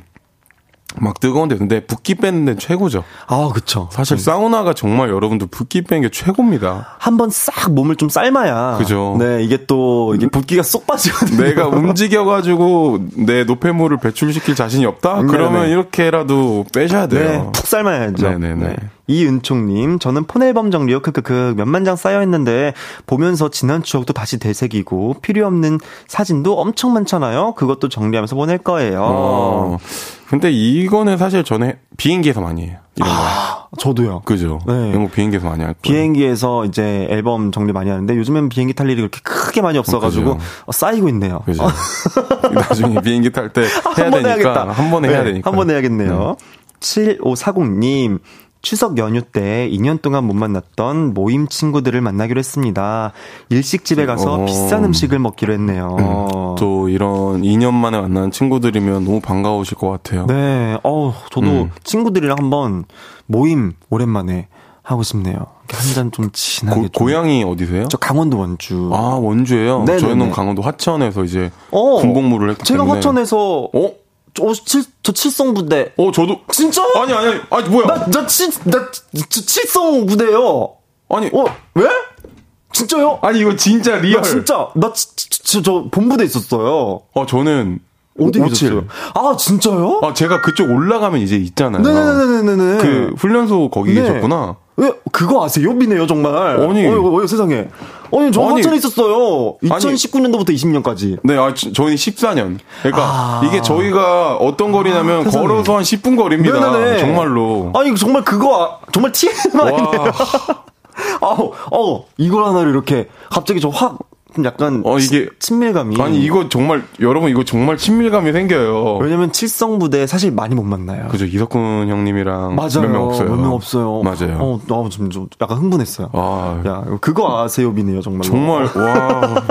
막 뜨거운데 근데 붓기 빼는 데는 최고죠. 아, 그쵸. 사실 네. 사우나가 정말 여러분들 붓기 빼는 게 최고입니다. 한번 싹 몸을 좀 삶아야. 그죠. 네, 이게 또 이게 붓기가 쏙 빠지거든요. 내가 움직여 가지고 내 노폐물을 배출시킬 자신이 없다? 네네. 그러면 네. 이렇게라도 빼셔야 돼요. 네, 푹 삶아야죠. 네네네. 네. 이은총님, 저는 폰 앨범 정리요. 크크크 몇만 장 쌓여 있는데 보면서 지난 추억도 다시 되새기고 필요 없는 사진도 엄청 많잖아요. 그것도 정리하면서 보낼 거예요. 어. 근데 이거는 사실 저는 비행기에서 많이 해요. 이런 거. 아, 저도요. 그죠. 네. 거 비행기에서 많이 할 거예요. 비행기에서 이제 앨범 정리 많이 하는데 요즘엔 비행기 탈 일이 그렇게 크게 많이 없어가지고 어, 쌓이고 있네요. 그죠. 나중에 비행기 탈 때 해야 되니까 한 번에 해야 네, 되니까. 한 번에 해야겠네요. 네. 7540님, 추석 연휴 때 2년 동안 못 만났던 모임 친구들을 만나기로 했습니다. 일식집에 가서 어. 비싼 음식을 먹기로 했네요. 음, 또 이런 2년 만에 만난 친구들이면 너무 반가우실 것 같아요. 네, 어, 저도 음. 친구들이랑 한번 모임 오랜만에 하고 싶네요. 한 잔 좀 진하게. 고, 고향이 어디세요? 저 강원도 원주. 아 원주예요? 네네네. 저희는 강원도 화천에서 이제 어, 군복무를 했기 제가 때문에. 화천에서 어 저, 칠, 저 칠성부대. 어, 저도. 진짜? 아니, 아니, 아니, 뭐야. 나, 나 칠, 나, 칠성부대요. 아니. 어, 왜? 진짜요? 아니, 이거 진짜 real. 나 진짜, 나, 저, 저, 본부대 있었어요. 어, 저는. 어디 57. 계셨어요? 아, 진짜요? 아, 제가 그쪽 올라가면 이제 있잖아요. 네네네네네. 그 훈련소 거기 네. 계셨구나. 왜, 그거 아세요? 미네요, 정말. 아니. 어이, 어이, 세상에. 아니, 저 아니. 화천에 있었어요. 아니. 2019년도부터 20년까지. 네, 아, 저- 저희 14년. 그러니까 아. 이게 저희가 어떤 거리냐면 세상에. 걸어서 한 10분 거리입니다. 네네네. 정말로. 아니, 정말 그거, 아- 정말 TMI네요. 와. 아우, 어, 이걸 하나를 이렇게, 갑자기 저 확, 좀 약간, 어, 이게- 친밀감이. 아니 이거 정말 여러분 이거 정말 친밀감이 생겨요. 왜냐면 칠성 부대 사실 많이 못 만나요. 그죠 이석훈 형님이랑. 몇 명 없어요. 몇 명 없어요. 맞아요. 어, 나 좀, 좀 약간 흥분했어요. 아 야, 그거 아세요, 비네요, 정말. 정말 와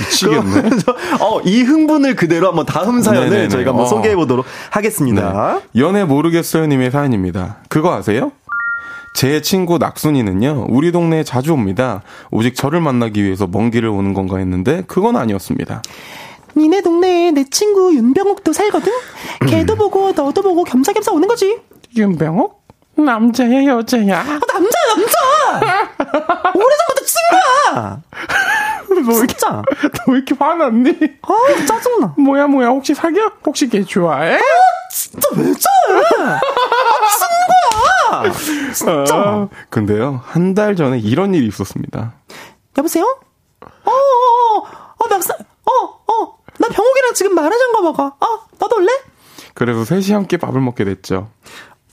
미치겠네. 그러면서, 어, 이 흥분을 그대로 한번 다음 사연을 네네네. 저희가 한번 어. 소개해 보도록 하겠습니다. 네. 연애 모르겠어요님의 사연입니다. 그거 아세요? 제 친구 낙순이는요, 우리 동네에 자주 옵니다. 오직 저를 만나기 위해서 먼 길을 오는 건가 했는데, 그건 아니었습니다. 니네 동네에 내 친구 윤병욱도 살거든? 걔도 보고 너도 보고 겸사겸사 오는 거지. 윤병옥? 남자야, 여자야? 아, 남자야, 남자! 오래전부터 친구야! 너 진짜. 너 왜 이렇게 화났니? 아 짜증나. 뭐야, 뭐야, 혹시 사겨? 혹시 걔 좋아해? 진짜 왜 저래? 진짜. 근데요, 한 달 전에 이런 일이 있었습니다. 여보세요? 어, 어, 어, 어, 막상, 어, 어, 나 병욱이랑 지금 마라샹궈 먹어. 어, 너도 올래? 그래서 셋이 함께 밥을 먹게 됐죠.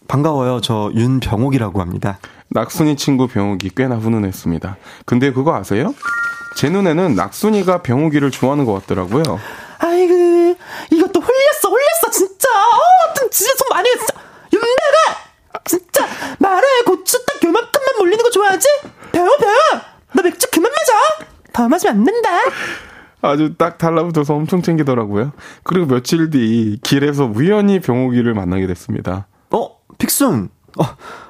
반가워요. 저 윤병옥이라고 합니다. 낙순이 친구 병욱이 꽤나 훈훈했습니다. 근데 그거 아세요? 제 눈에는 낙순이가 병욱이를 좋아하는 것 같더라고요. 아이고, 이것도 홀렸어, 홀렸어, 진짜. 어, 좀 진짜 손 많이 했어. 윤배가! 마라에 고추 딱 요만큼만 몰리는 거 좋아하지? 배워, 배워! 너 맥주 그만 마셔! 더 마시면 안 된다. 아주 딱 달라붙어서 엄청 챙기더라고요. 그리고 며칠 뒤 길에서 우연히 병욱이를 만나게 됐습니다. 어, 픽순. 어,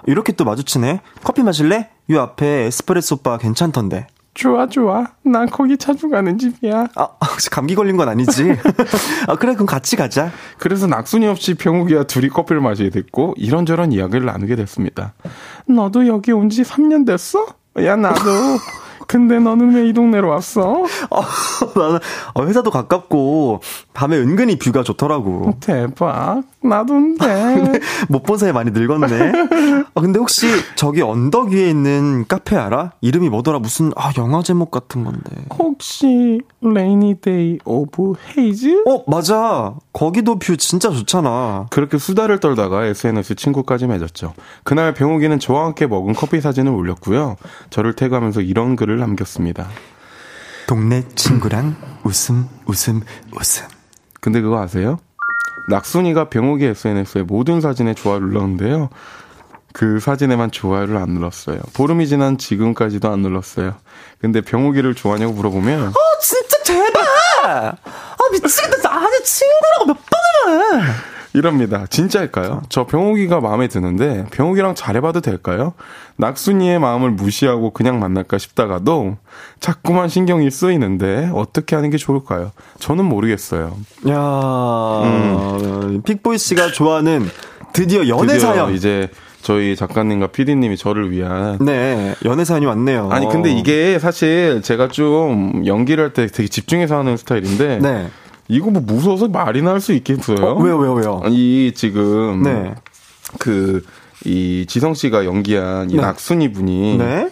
이렇게 또 마주치네. 커피 마실래? 요 앞에 에스프레소 바 괜찮던데. 좋아 좋아. 난 거기 자주 가는 집이야. 아, 혹시 감기 걸린 건 아니지? 아, 그래, 그럼 같이 가자. 그래서 낙순이 없이 병욱이와 둘이 커피를 마시게 됐고 이런저런 이야기를 나누게 됐습니다. 너도 여기 온 지 3년 됐어? 야 나도. 근데 너는 왜 이 동네로 왔어? 어, 나는 어, 회사도 가깝고 밤에 은근히 뷰가 좋더라고. 대박. 나도인데. 못 본 사이 많이 늙었네. 아, 근데 혹시 저기 언덕 위에 있는 카페 알아? 이름이 뭐더라? 무슨 아 영화 제목 같은 건데. 혹시 Rainy Day of Haze? 어 맞아. 거기도 뷰 진짜 좋잖아. 그렇게 수다를 떨다가 SNS 친구까지 맺었죠. 그날 병욱이는 저와 함께 먹은 커피 사진을 올렸고요. 저를 태그하면서 이런 글을 남겼습니다. 동네 친구랑 웃음 웃음 웃음. 근데 그거 아세요? 낙순이가 병욱이 SNS에 모든 사진에 좋아요를 눌렀는데요. 그 사진에만 좋아요를 안 눌렀어요. 보름이 지난 지금까지도 안 눌렀어요. 근데 병욱이를 좋아하냐고 물어보면 어, 진짜 제발! 아, 미치겠다. 아니, 친구라고 몇 번을 해! 이럽니다. 진짜일까요? 저 병욱이가 마음에 드는데 병욱이랑 잘해봐도 될까요? 낙순이의 마음을 무시하고 그냥 만날까 싶다가도 자꾸만 신경이 쓰이는데 어떻게 하는 게 좋을까요? 저는 모르겠어요. 야, 픽보이 씨가 좋아하는 드디어 연애 사연. 이제 저희 작가님과 PD님이 저를 위한 네, 연애 사연이 왔네요. 아니 근데 이게 사실 제가 좀 연기를 할 때 되게 집중해서 하는 스타일인데 네. 이거 뭐 무서워서 말이나 할 수 있겠어요? 어, 왜요, 왜요, 왜요? 이 지금 네. 그이 지성 씨가 연기한 이 네. 낙순이 분이 네.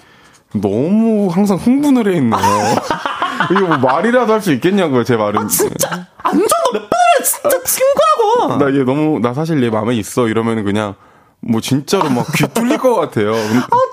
너무 항상 흥분을 해 있네요. 이거 뭐 말이라도 할 수 있겠냐고요, 제 말은. 아, 진짜! 안 좋은 거몇 번을 해! 진짜 친구라고! 나 얘 너무 나 사실 얘 마음에 있어 이러면 그냥 뭐 진짜로 막 귀 뚫릴 것 같아요. 아,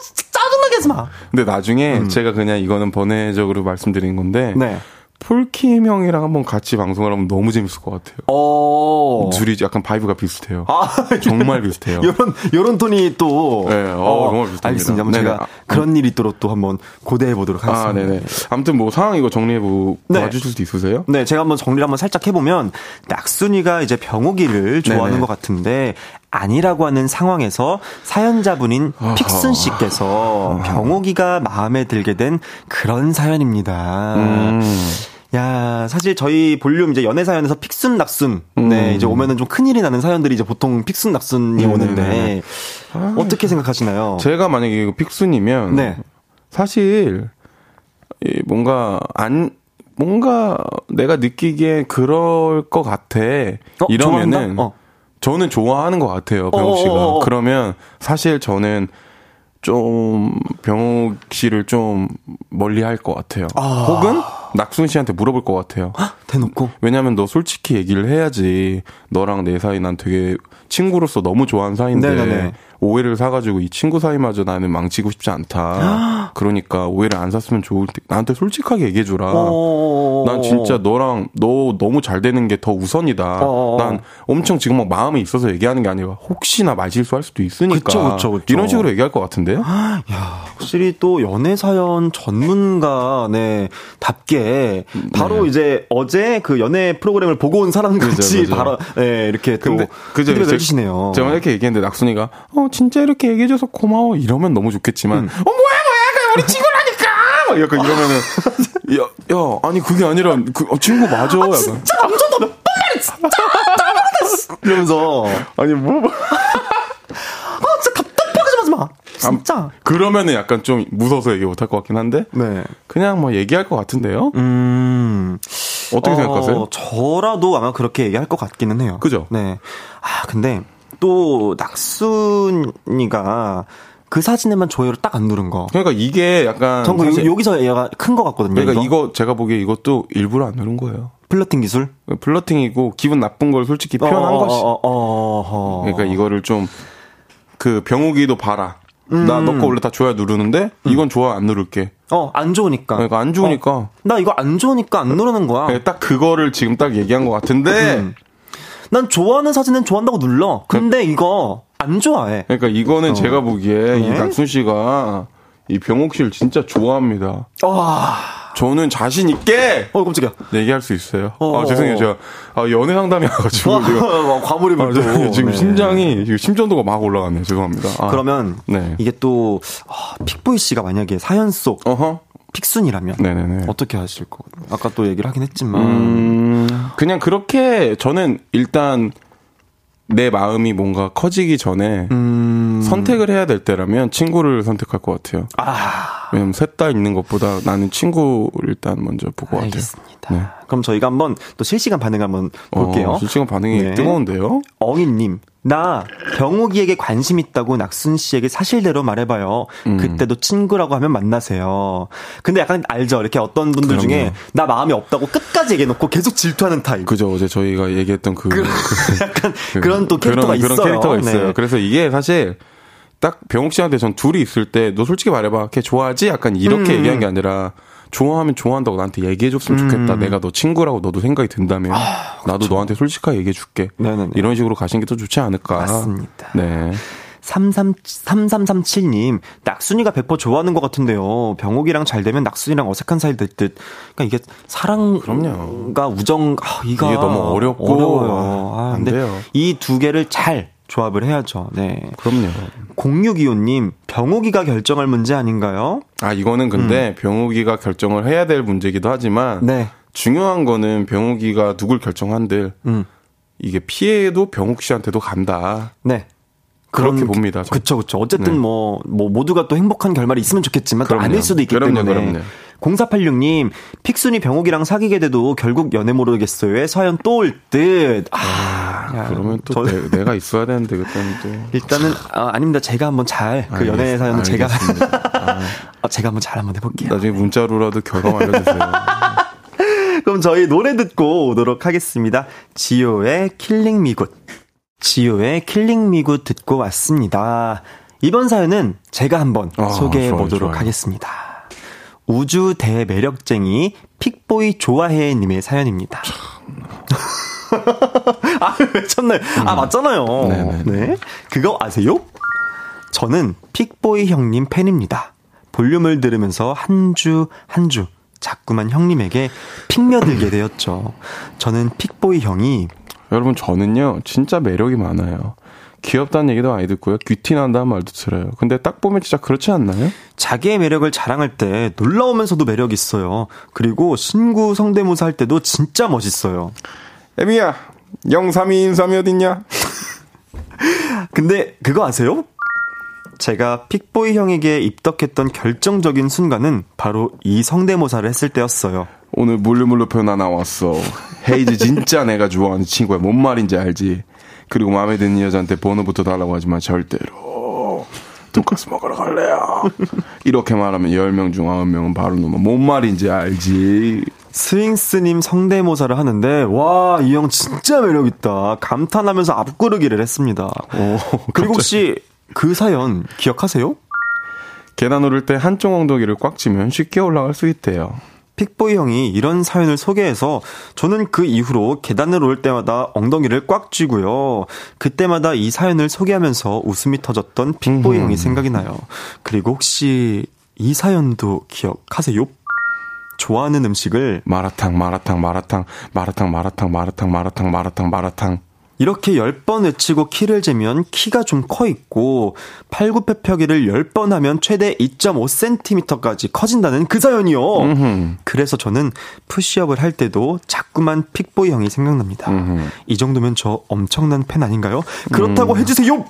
진짜 짜증나게 하지 마! 근데 나중에 제가 그냥 이거는 번외적으로 말씀드린 건데 음. 네. 폴킴 형이랑 한번 같이 방송을 하면 너무 재밌을 것 같아요. 어. 둘이 약간 vibe가 비슷해요. 아, 정말 비슷해요. 요런, 요런 톤이 또. 네, 어, 정말 비슷합니다. 알겠습니다. 한번. 제가 그런 일이 있도록 또 한번 고대해 보도록 하겠습니다. 아, 네네. 아무튼 뭐 상황 이거 정리해 보 네. 봐주실 수 있으세요? 네, 제가 한번 정리를 한번 살짝 해보면, 낙순이가 이제 병욱이를 좋아하는 네네. 것 같은데, 아니라고 하는 상황에서 사연자분인. 픽순 씨께서 병욱이가 마음에 들게 된 그런 사연입니다. 음. 야, 사실 저희 볼륨 이제 연애 사연에서 픽순 낙순. 네, 음. 이제 오면은 좀 큰일이 나는 사연들이 이제 보통 픽순 낙순이 네, 오는데 네, 어떻게 생각하시나요? 제가 만약에 이거 픽순이면 네. 사실 이 뭔가 안 뭔가 내가 느끼기에 그럴 것 같아. 어, 이러면은? 어. 저는 좋아하는 것 같아요, 병욱 씨가. 어어어어. 그러면 사실 저는 좀 병욱 씨를 좀 멀리 할 것 같아요. 아. 혹은 낙순 씨한테 물어볼 것 같아요. 대놓고. 왜냐면 너 솔직히 얘기를 해야지. 너랑 내 사이 난 되게 친구로서 너무 좋아하는 사이인데 네네네. 오해를 사가지고 이 친구 사이마저 나는 망치고 싶지 않다. 그러니까 오해를 안 샀으면 좋을 때 나한테 솔직하게 얘기해주라. 어. 난 진짜 너랑 너 너무 잘 되는 게 더 우선이다. 어. 난 엄청 지금 막 마음이 있어서 얘기하는 게 아니라 혹시나 말실수할 수도 있으니까 그쵸, 그쵸, 그쵸. 이런 식으로 얘기할 것 같은데요. 야, 확실히 또 연애 사연 전문가네 답게 바로 이제 어제 그 연애 프로그램을 보고 온 사람 같이 네. 바로 네, 이렇게 또 근데 그죠 해주시네요. 제가 이렇게 얘기했는데 낙순이가 어 진짜 이렇게 얘기해줘서 고마워 이러면 너무 좋겠지만 어 뭐야 뭐야 우리 친구라니까 막 약간 이러면은 야, 야 아니 그게 아니라 그 어, 친구 맞아 약간 진짜 몇번 말해 진짜 이러면서 아니 뭐 뭐. 아 진짜 답답하게 좀 하지 마 진짜 그러면은 약간 좀 무서워서 얘기 못할 것 같긴 한데 네 그냥 뭐 얘기할 것 같은데요 음. 어떻게 생각하세요? 어, 저라도 아마 그렇게 얘기할 것 같기는 해요. 그죠? 네. 아, 근데 또 낙순이가 그 사진에만 좋아요를 딱 안 누른 거. 그러니까 이게 약간 전그 사실- 여기서 얘가 큰 거 같거든요. 그러니까 이거. 이거 제가 보기에 이것도 일부러 안 누른 거예요 플러팅 기술? 플러팅이고 기분 나쁜 걸 솔직히 표현한 어, 것이 어, 어, 어, 어. 그러니까 이거를 좀 그 병욱이도 봐라. 음. 나너 거 원래 다 좋아요 누르는데 이건 좋아 안 누를게. 어, 안 좋으니까. 그러니까 안 좋으니까 어, 나 이거 안 좋으니까 안 누르는 거야. 그러니까 딱 그거를 지금 딱 얘기한 것 같은데 음. 난 좋아하는 사진은 좋아한다고 눌러. 근데 이거 안 좋아해. 그러니까 이거는 제가 보기에 이 네. 낙순 씨가 이 병욱 씨를 진짜 좋아합니다. 와. 저는 자신 있게 어, 깜짝이야. 얘기할 수 있어요. 어, 아 죄송해요 어. 제가 아, 연애 상담이 와가지고 지금 와, 과몰입을 아, 또. 저 지금 네. 심장이 지금 심전도가 막 올라가네요. 죄송합니다. 아, 그러면 네. 이게 또 아, 픽보이 씨가 만약에 사연 속 어허 픽순이라면 네네네. 어떻게 하실 거거든요. 아까 또 얘기를 하긴 했지만 음, 그냥 그렇게 저는 일단 내 마음이 뭔가 커지기 전에 음. 선택을 해야 될 때라면 친구를 선택할 것 같아요. 아, 왜냐면 셋 다 있는 것보다 나는 친구를 일단 먼저 볼것 같아요. 알겠습니다. 네. 그럼 저희가 한번 또 실시간 반응 한번 볼게요. 어, 실시간 반응이 네. 뜨거운데요. 엉이님, 나 병욱이에게 관심 있다고 낙순 씨에게 사실대로 말해봐요. 음. 그때도 친구라고 하면 만나세요. 근데 약간 알죠? 이렇게 어떤 분들 그럼요. 중에 나 마음이 없다고 끝까지 얘기해놓고 계속 질투하는 타입. 그죠 어제 저희가 얘기했던 그, 그- 약간 그- 그런 또 캐릭터가 그런, 있어요. 그런 캐릭터가 있어요. 네. 그래서 이게 사실 딱 병욱 씨한테 전 둘이 있을 때 너 솔직히 말해봐. 걔 좋아하지? 약간 이렇게 음. 얘기한 게 아니라 좋아하면 좋아한다고 나한테 얘기해줬으면 좋겠다. 내가 너 친구라고 너도 생각이 든다면 나도 너한테 솔직하게 얘기해줄게. 아, 네네네. 이런 식으로 가시는 게 더 좋지 않을까. 맞습니다. 네. 33, 3337님, 낙순이가 100% 좋아하는 것 같은데요. 병욱이랑 잘 되면 낙순이랑 어색한 사이 될 듯. 그러니까 이게 사랑과 그럼요. 우정, 아, 이가 이게 너무 어렵고 어려워요. 아, 안 근데 돼요. 이두 개를 잘 조합을 해야죠. 네. 그럼요. 0625님, 병욱이가 결정할 문제 아닌가요? 아, 이거는 근데 병욱이가 결정을 해야 될 문제기도 하지만 음. 네. 중요한 거는 병욱이가 누굴 결정한들 음. 이게 피해도 병욱 씨한테도 간다. 네. 그렇게 그런- 봅니다. 저. 그쵸, 그쵸. 어쨌든 네. 뭐, 뭐, 모두가 또 행복한 결말이 있으면 좋겠지만 또. 아닐 수도 있기 그럼요, 때문에. 그럼요. 0486님, 픽순이 병욱이랑 사귀게 돼도 결국 연애 모르겠어요의 사연 또 올 듯. 아, 야, 그러면 또 저- 내, 가 있어야 되는데 그때는 또 일단은, 아, 아닙니다. 제가 한번 잘, 그 연애 사연은 제가. 아, 제가 한번 잘 한번 해볼게요. 나중에 문자로라도 결과만 알려주세요. 그럼 저희 노래 듣고 오도록 하겠습니다. 지효의 Killin' Me Good. 지효의 Killin' Me Good 듣고 왔습니다. 이번 사연은 제가 한번 아, 소개해 보도록. 하겠습니다. 우주 대매력쟁이 픽보이 좋아해 님의 사연입니다. 아, 왜 쳤나요? 아, 맞잖아요. 음. 네네. 네. 그거 아세요? 저는 픽보이 형님 팬입니다. 볼륨을 들으면서 한 주, 한 주, 자꾸만 형님에게 픽며들게 되었죠. 저는 픽보이 형이, 여러분 저는요 진짜 매력이 많아요. 귀엽다는 얘기도 많이 듣고요. 귀티난다는 말도 들어요. 근데 딱 보면 진짜 그렇지 않나요? 자기의 매력을 자랑할 때 놀라우면서도 매력 있어요. 그리고 신구 성대모사 할 때도 진짜 멋있어요. 에미야, 032 인삼이 어딨냐? 근데 그거 아세요? 제가 픽보이 형에게 입덕했던 결정적인 순간은 바로 이 성대모사를 했을 때였어요. 오늘 물류물로 표나 나왔어. 헤이즈 진짜 내가 좋아하는 친구야. 뭔 말인지 알지? 그리고 마음에 드는 여자한테 번호부터 달라고 하지만 절대로 돈까스 먹으러 갈래요. 이렇게 말하면 10명 중 9명은 바로 누면 뭔 말인지 알지? 스윙스님 성대모사를 하는데 와 이 형 진짜 매력 있다 감탄하면서 앞구르기를 했습니다. 오, 그리고 혹시 그 사연 기억하세요? 계단 오를 때 한쪽 엉덩이를 꽉 쥐면 쉽게 올라갈 수 있대요. 픽보이 형이 이런 사연을 소개해서 저는 그 이후로 계단을 오를 때마다 엉덩이를 꽉 쥐고요. 그때마다 이 사연을 소개하면서 웃음이 터졌던 픽보이 음. 형이 생각이 나요. 그리고 혹시 이 사연도 기억하세요? 좋아하는 음식을 마라탕, 마라탕, 마라탕, 마라탕, 마라탕, 마라탕, 마라탕, 마라탕, 마라탕. 이렇게 10번 외치고 키를 재면 키가 좀 커 있고 팔굽혀펴기를 10번 하면 최대 2.5cm까지 커진다는 그 사연이요. 음흠. 그래서 저는 푸시업을 할 때도 자꾸만 픽보이 형이 생각납니다. 음흠. 이 정도면 저 엄청난 팬 아닌가요? 그렇다고 해주세요!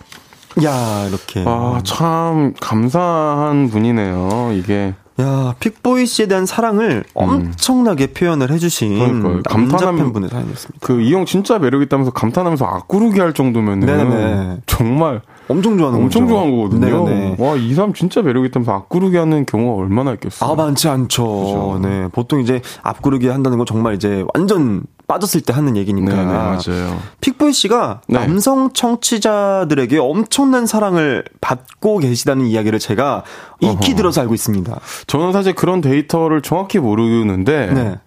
야, 이렇게. 음. 아, 참 감사한 분이네요. 이게 야, 픽보이 씨에 대한 사랑을 엄청나게 표현을 해주신 음. 그러니까요. 남자 감탄하면- 팬분의 사연이었습니다. 그 이형 진짜 매력 있다면서 감탄하면서 앞구르기 할 정도면은 네네. 정말 엄청 좋아하는 엄청 거죠. 좋아한 거거든요. 네네. 와, 이 사람 진짜 매력 있다면서 앞구르기 하는 경우가 얼마나 있겠어요. 아, 많지 않죠. 그죠. 네. 보통 이제 앞구르기 한다는 건 정말 이제 완전 빠졌을 때 하는 얘기니까. 네, 네, 맞아요. 픽보이 씨가 네. 남성 청취자들에게 엄청난 사랑을 받고 계시다는 이야기를 제가 익히 어허. 들어서 알고 있습니다. 저는 사실 그런 데이터를 정확히 모르는데 네.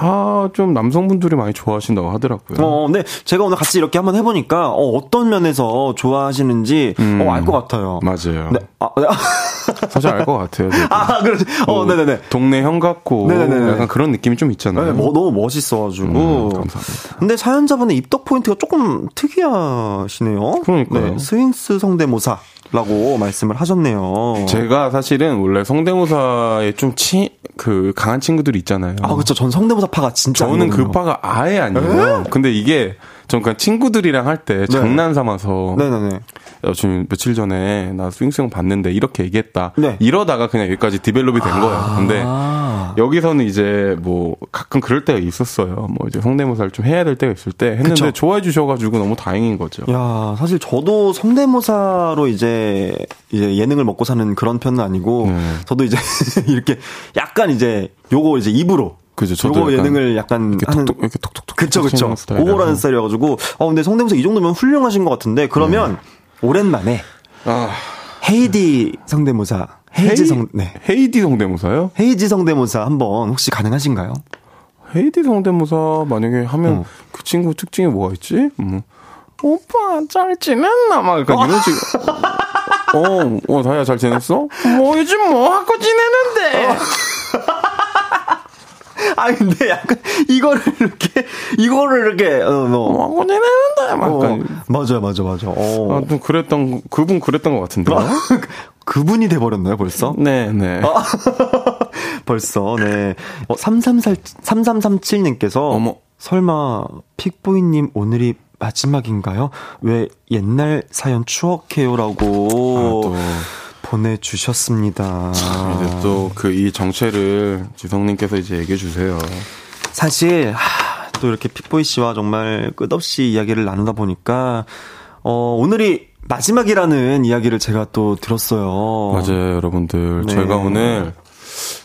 아, 좀 남성분들이 많이 좋아하신다고 하더라고요. 어, 근데 제가 오늘 같이 이렇게 한번 해보니까 어, 어떤 면에서 좋아하시는지 음. 어, 알 것 같아요. 맞아요. 네. 아, 네. 사실 알 것 같아요. 저도. 아, 그렇지. 어, 뭐 네네네. 동네 형 같고 네네네. 약간 그런 느낌이 좀 있잖아요. 네, 뭐 너무 멋있어가지고. 음, 감사합니다. 근데 사연자분의 입덕 포인트가 조금 특이하시네요. 그러니까요. 네, 스윙스 성대모사 라고 말씀을 하셨네요. 제가 사실은 원래 성대모사에 좀 치, 그, 강한 친구들이 있잖아요. 아, 그쵸. 전 성대모사 파가 진짜. 저는 그. 파가 아예 아니에요. 근데 이게, 전 그냥 친구들이랑 할때 장난 삼아서. 네네네. 야, 지금 며칠 전에 나 스윙스형 봤는데 이렇게 얘기했다. 네. 이러다가 그냥 여기까지 develop이 된 거예요. 근데 아. 여기서는 이제 뭐 가끔 그럴 때가 있었어요. 뭐 이제 성대모사를 좀 해야 될 때가 있을 때 했는데 그쵸. 좋아해 주셔가지고 너무 다행인 거죠. 야, 사실 저도 성대모사로 이제, 이제 예능을 먹고 사는 그런 편은 아니고, 네. 저도 이제 이렇게 약간 이제 요거 이제 입으로. 그죠. 저도 요거 약간 예능을 약간 이렇게 하는. 톡톡, 이렇게 톡톡톡. 그쵸, 그쵸. 그거라는 스타일이어가지고, 어, 근데 성대모사 이 정도면 훌륭하신 것 같은데, 그러면 오랜만에 아, 헤이디 성대모사, 헤이즈 헤이- 성, 네. 헤이디 성대모사요? 헤이즈 성대모사 한번 혹시 가능하신가요? 헤이디 성대모사 만약에 하면 어. 그 친구 특징이 뭐가 있지? 뭐, 오빠 잘 지냈나? 막 약간 이런 식. 어, 어, 다이야 잘 지냈어? 뭐 요즘 뭐 하고 지내는데? 아 근데 약간 이거를 이렇게 이거를 이렇게 어, 뭐뭐 하고 지내는데? 막 어. 맞아요, 맞아, 맞아. 어. 아, 좀 그랬던, 그분 그랬던 것 같은데. 그분이 돼 버렸나요, 벌써? 네, 네. 벌써, 네. 어, 3337, 3337 님께서. 어머. 설마, 픽보이 님 오늘이 마지막인가요? 왜 옛날 사연 추억해요라고 아, 또. 보내주셨습니다. 이제 또 그 이 정체를 지성님께서 이제 얘기해 주세요. 사실 하, 또 이렇게 픽보이 씨와 정말 끝없이 이야기를 나누다 보니까 어, 오늘이 마지막이라는 이야기를 제가 또 들었어요. 맞아요, 여러분들. 네. 저희가 오늘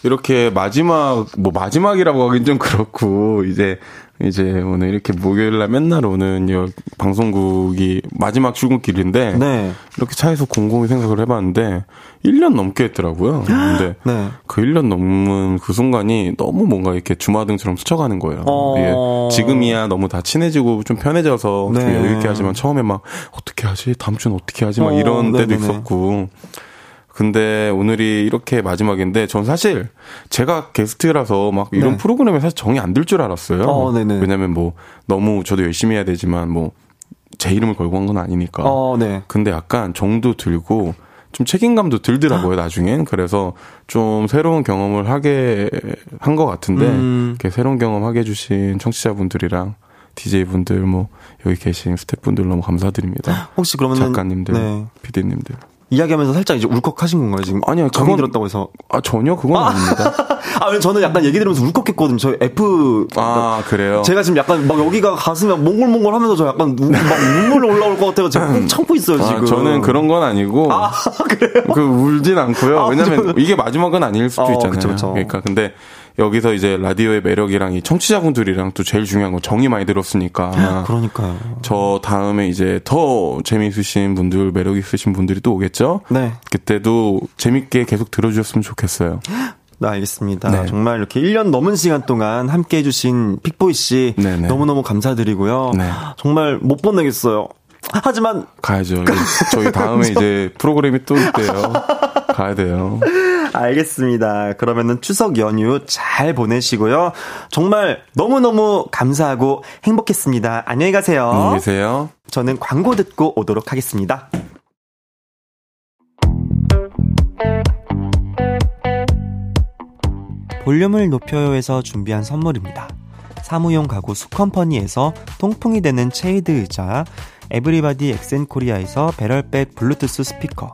이렇게 마지막, 뭐 마지막이라고 하긴 좀 그렇고, 이제, 이제 오늘 이렇게 목요일 날 맨날 오는 이 방송국이 마지막 출근길인데, 네. 이렇게 차에서 곰곰이 생각을 해봤는데, 1년 넘게 했더라고요. 근데 네. 그 1년 넘은 그 순간이 너무 뭔가 이렇게 주마등처럼 스쳐가는 거예요. 어. 이게 지금이야 너무 다 친해지고 좀 편해져서 네. 되게 여유 있게 하지만 처음에 막 어떻게 하지? 다음 주는 어떻게 하지? 막 어, 이런 때도 네네네. 있었고. 근데 오늘이 이렇게 마지막인데 전 사실 제가 게스트라서 막 이런 네. 프로그램에 사실 정이 안 들 줄 알았어요. 어, 네네. 왜냐면 뭐 너무 저도 열심히 해야 되지만 뭐 제 이름을 걸고 한 건 아니니까. 어, 네. 근데 약간 정도 들고 좀 책임감도 들더라고요, 나중엔. 그래서 좀 새로운 경험을 하게 한 것 같은데, 음. 이렇게 새로운 경험 하게 해주신 청취자분들이랑 DJ분들, 뭐, 여기 계신 스태프분들 너무 감사드립니다. 혹시 그러면 작가님들, 네. PD님들. 이야기하면서 살짝 이제 울컥하신 건가요 지금? 아니요, 그건- 들었다고 해서. 아, 전혀 그건 아닙니다. 아, 저는 약간 얘기 들으면서 울컥했거든요. 저 F. 아, 그래요? 제가 지금 약간 막 여기가 가슴이 막 몽골몽골 하면서 저 약간 우, 막 눈물 올라올 것 같아요. 제가 꼭 참고 있어요, 아, 지금. 저는 그런 건 아니고. 그래요? 그 울진 않고요. 아, 왜냐면 저는- 이게 마지막은 아닐 수도 어, 있잖아요. 그쵸, 그쵸. 그러니까 근데 여기서 이제 라디오의 매력이랑 이 청취자분들이랑 또 제일 중요한 건 정이 많이 들었으니까. 그러니까요. 저 다음에 이제 더 재미있으신 분들, 매력 있으신 분들이 또 오겠죠? 네. 그때도 재밌게 계속 들어주셨으면 좋겠어요. 네, 알겠습니다. 네. 정말 이렇게 1년 넘은 시간 동안 함께 해주신 픽보이 씨. 네네. 너무너무 감사드리고요. 네. 정말 못 보내겠어요. 하지만 가야죠. 저희 다음에 이제 프로그램이 또 있대요. 가야 돼요. 알겠습니다. 그러면은 추석 연휴 잘 보내시고요. 정말 너무너무 감사하고 행복했습니다. 안녕히 가세요. 안녕히 계세요. 저는 광고 듣고 오도록 하겠습니다. 볼륨을 높여요에서 준비한 선물입니다. 사무용 가구 수컴퍼니에서 통풍이 되는 체이드 의자, Everybody 엑센코리아에서 배럴백 블루투스 스피커,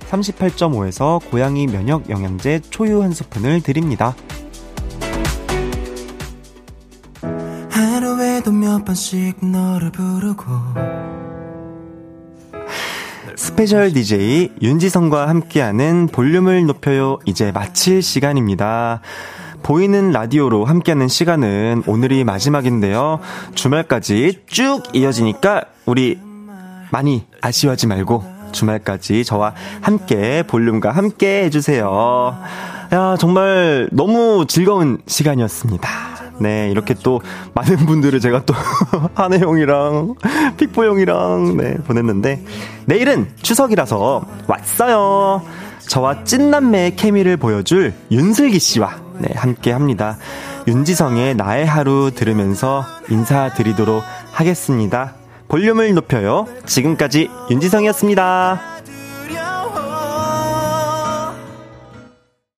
38.5에서 고양이 면역 영양제 초유 한 스푼을 드립니다. 하루에도 몇 번씩 너를 부르고 스페셜 DJ 윤지성과 함께하는 볼륨을 높여요. 이제 마칠 시간입니다. 보이는 라디오로 함께하는 시간은 오늘이 마지막인데요. 주말까지 쭉 이어지니까 우리 많이 아쉬워하지 말고 주말까지 저와 함께 볼륨과 함께 해주세요. 야, 정말 너무 즐거운 시간이었습니다. 네, 이렇게 또 많은 분들을 제가 또 한혜 형이랑 픽보 형이랑 네, 보냈는데 내일은 추석이라서 왔어요. 저와 찐남매의 케미를 보여줄 윤슬기 씨와 네, 함께 합니다. 윤지성의 나의 하루 들으면서 인사드리도록 하겠습니다. 볼륨을 높여요. 지금까지 윤지성이었습니다.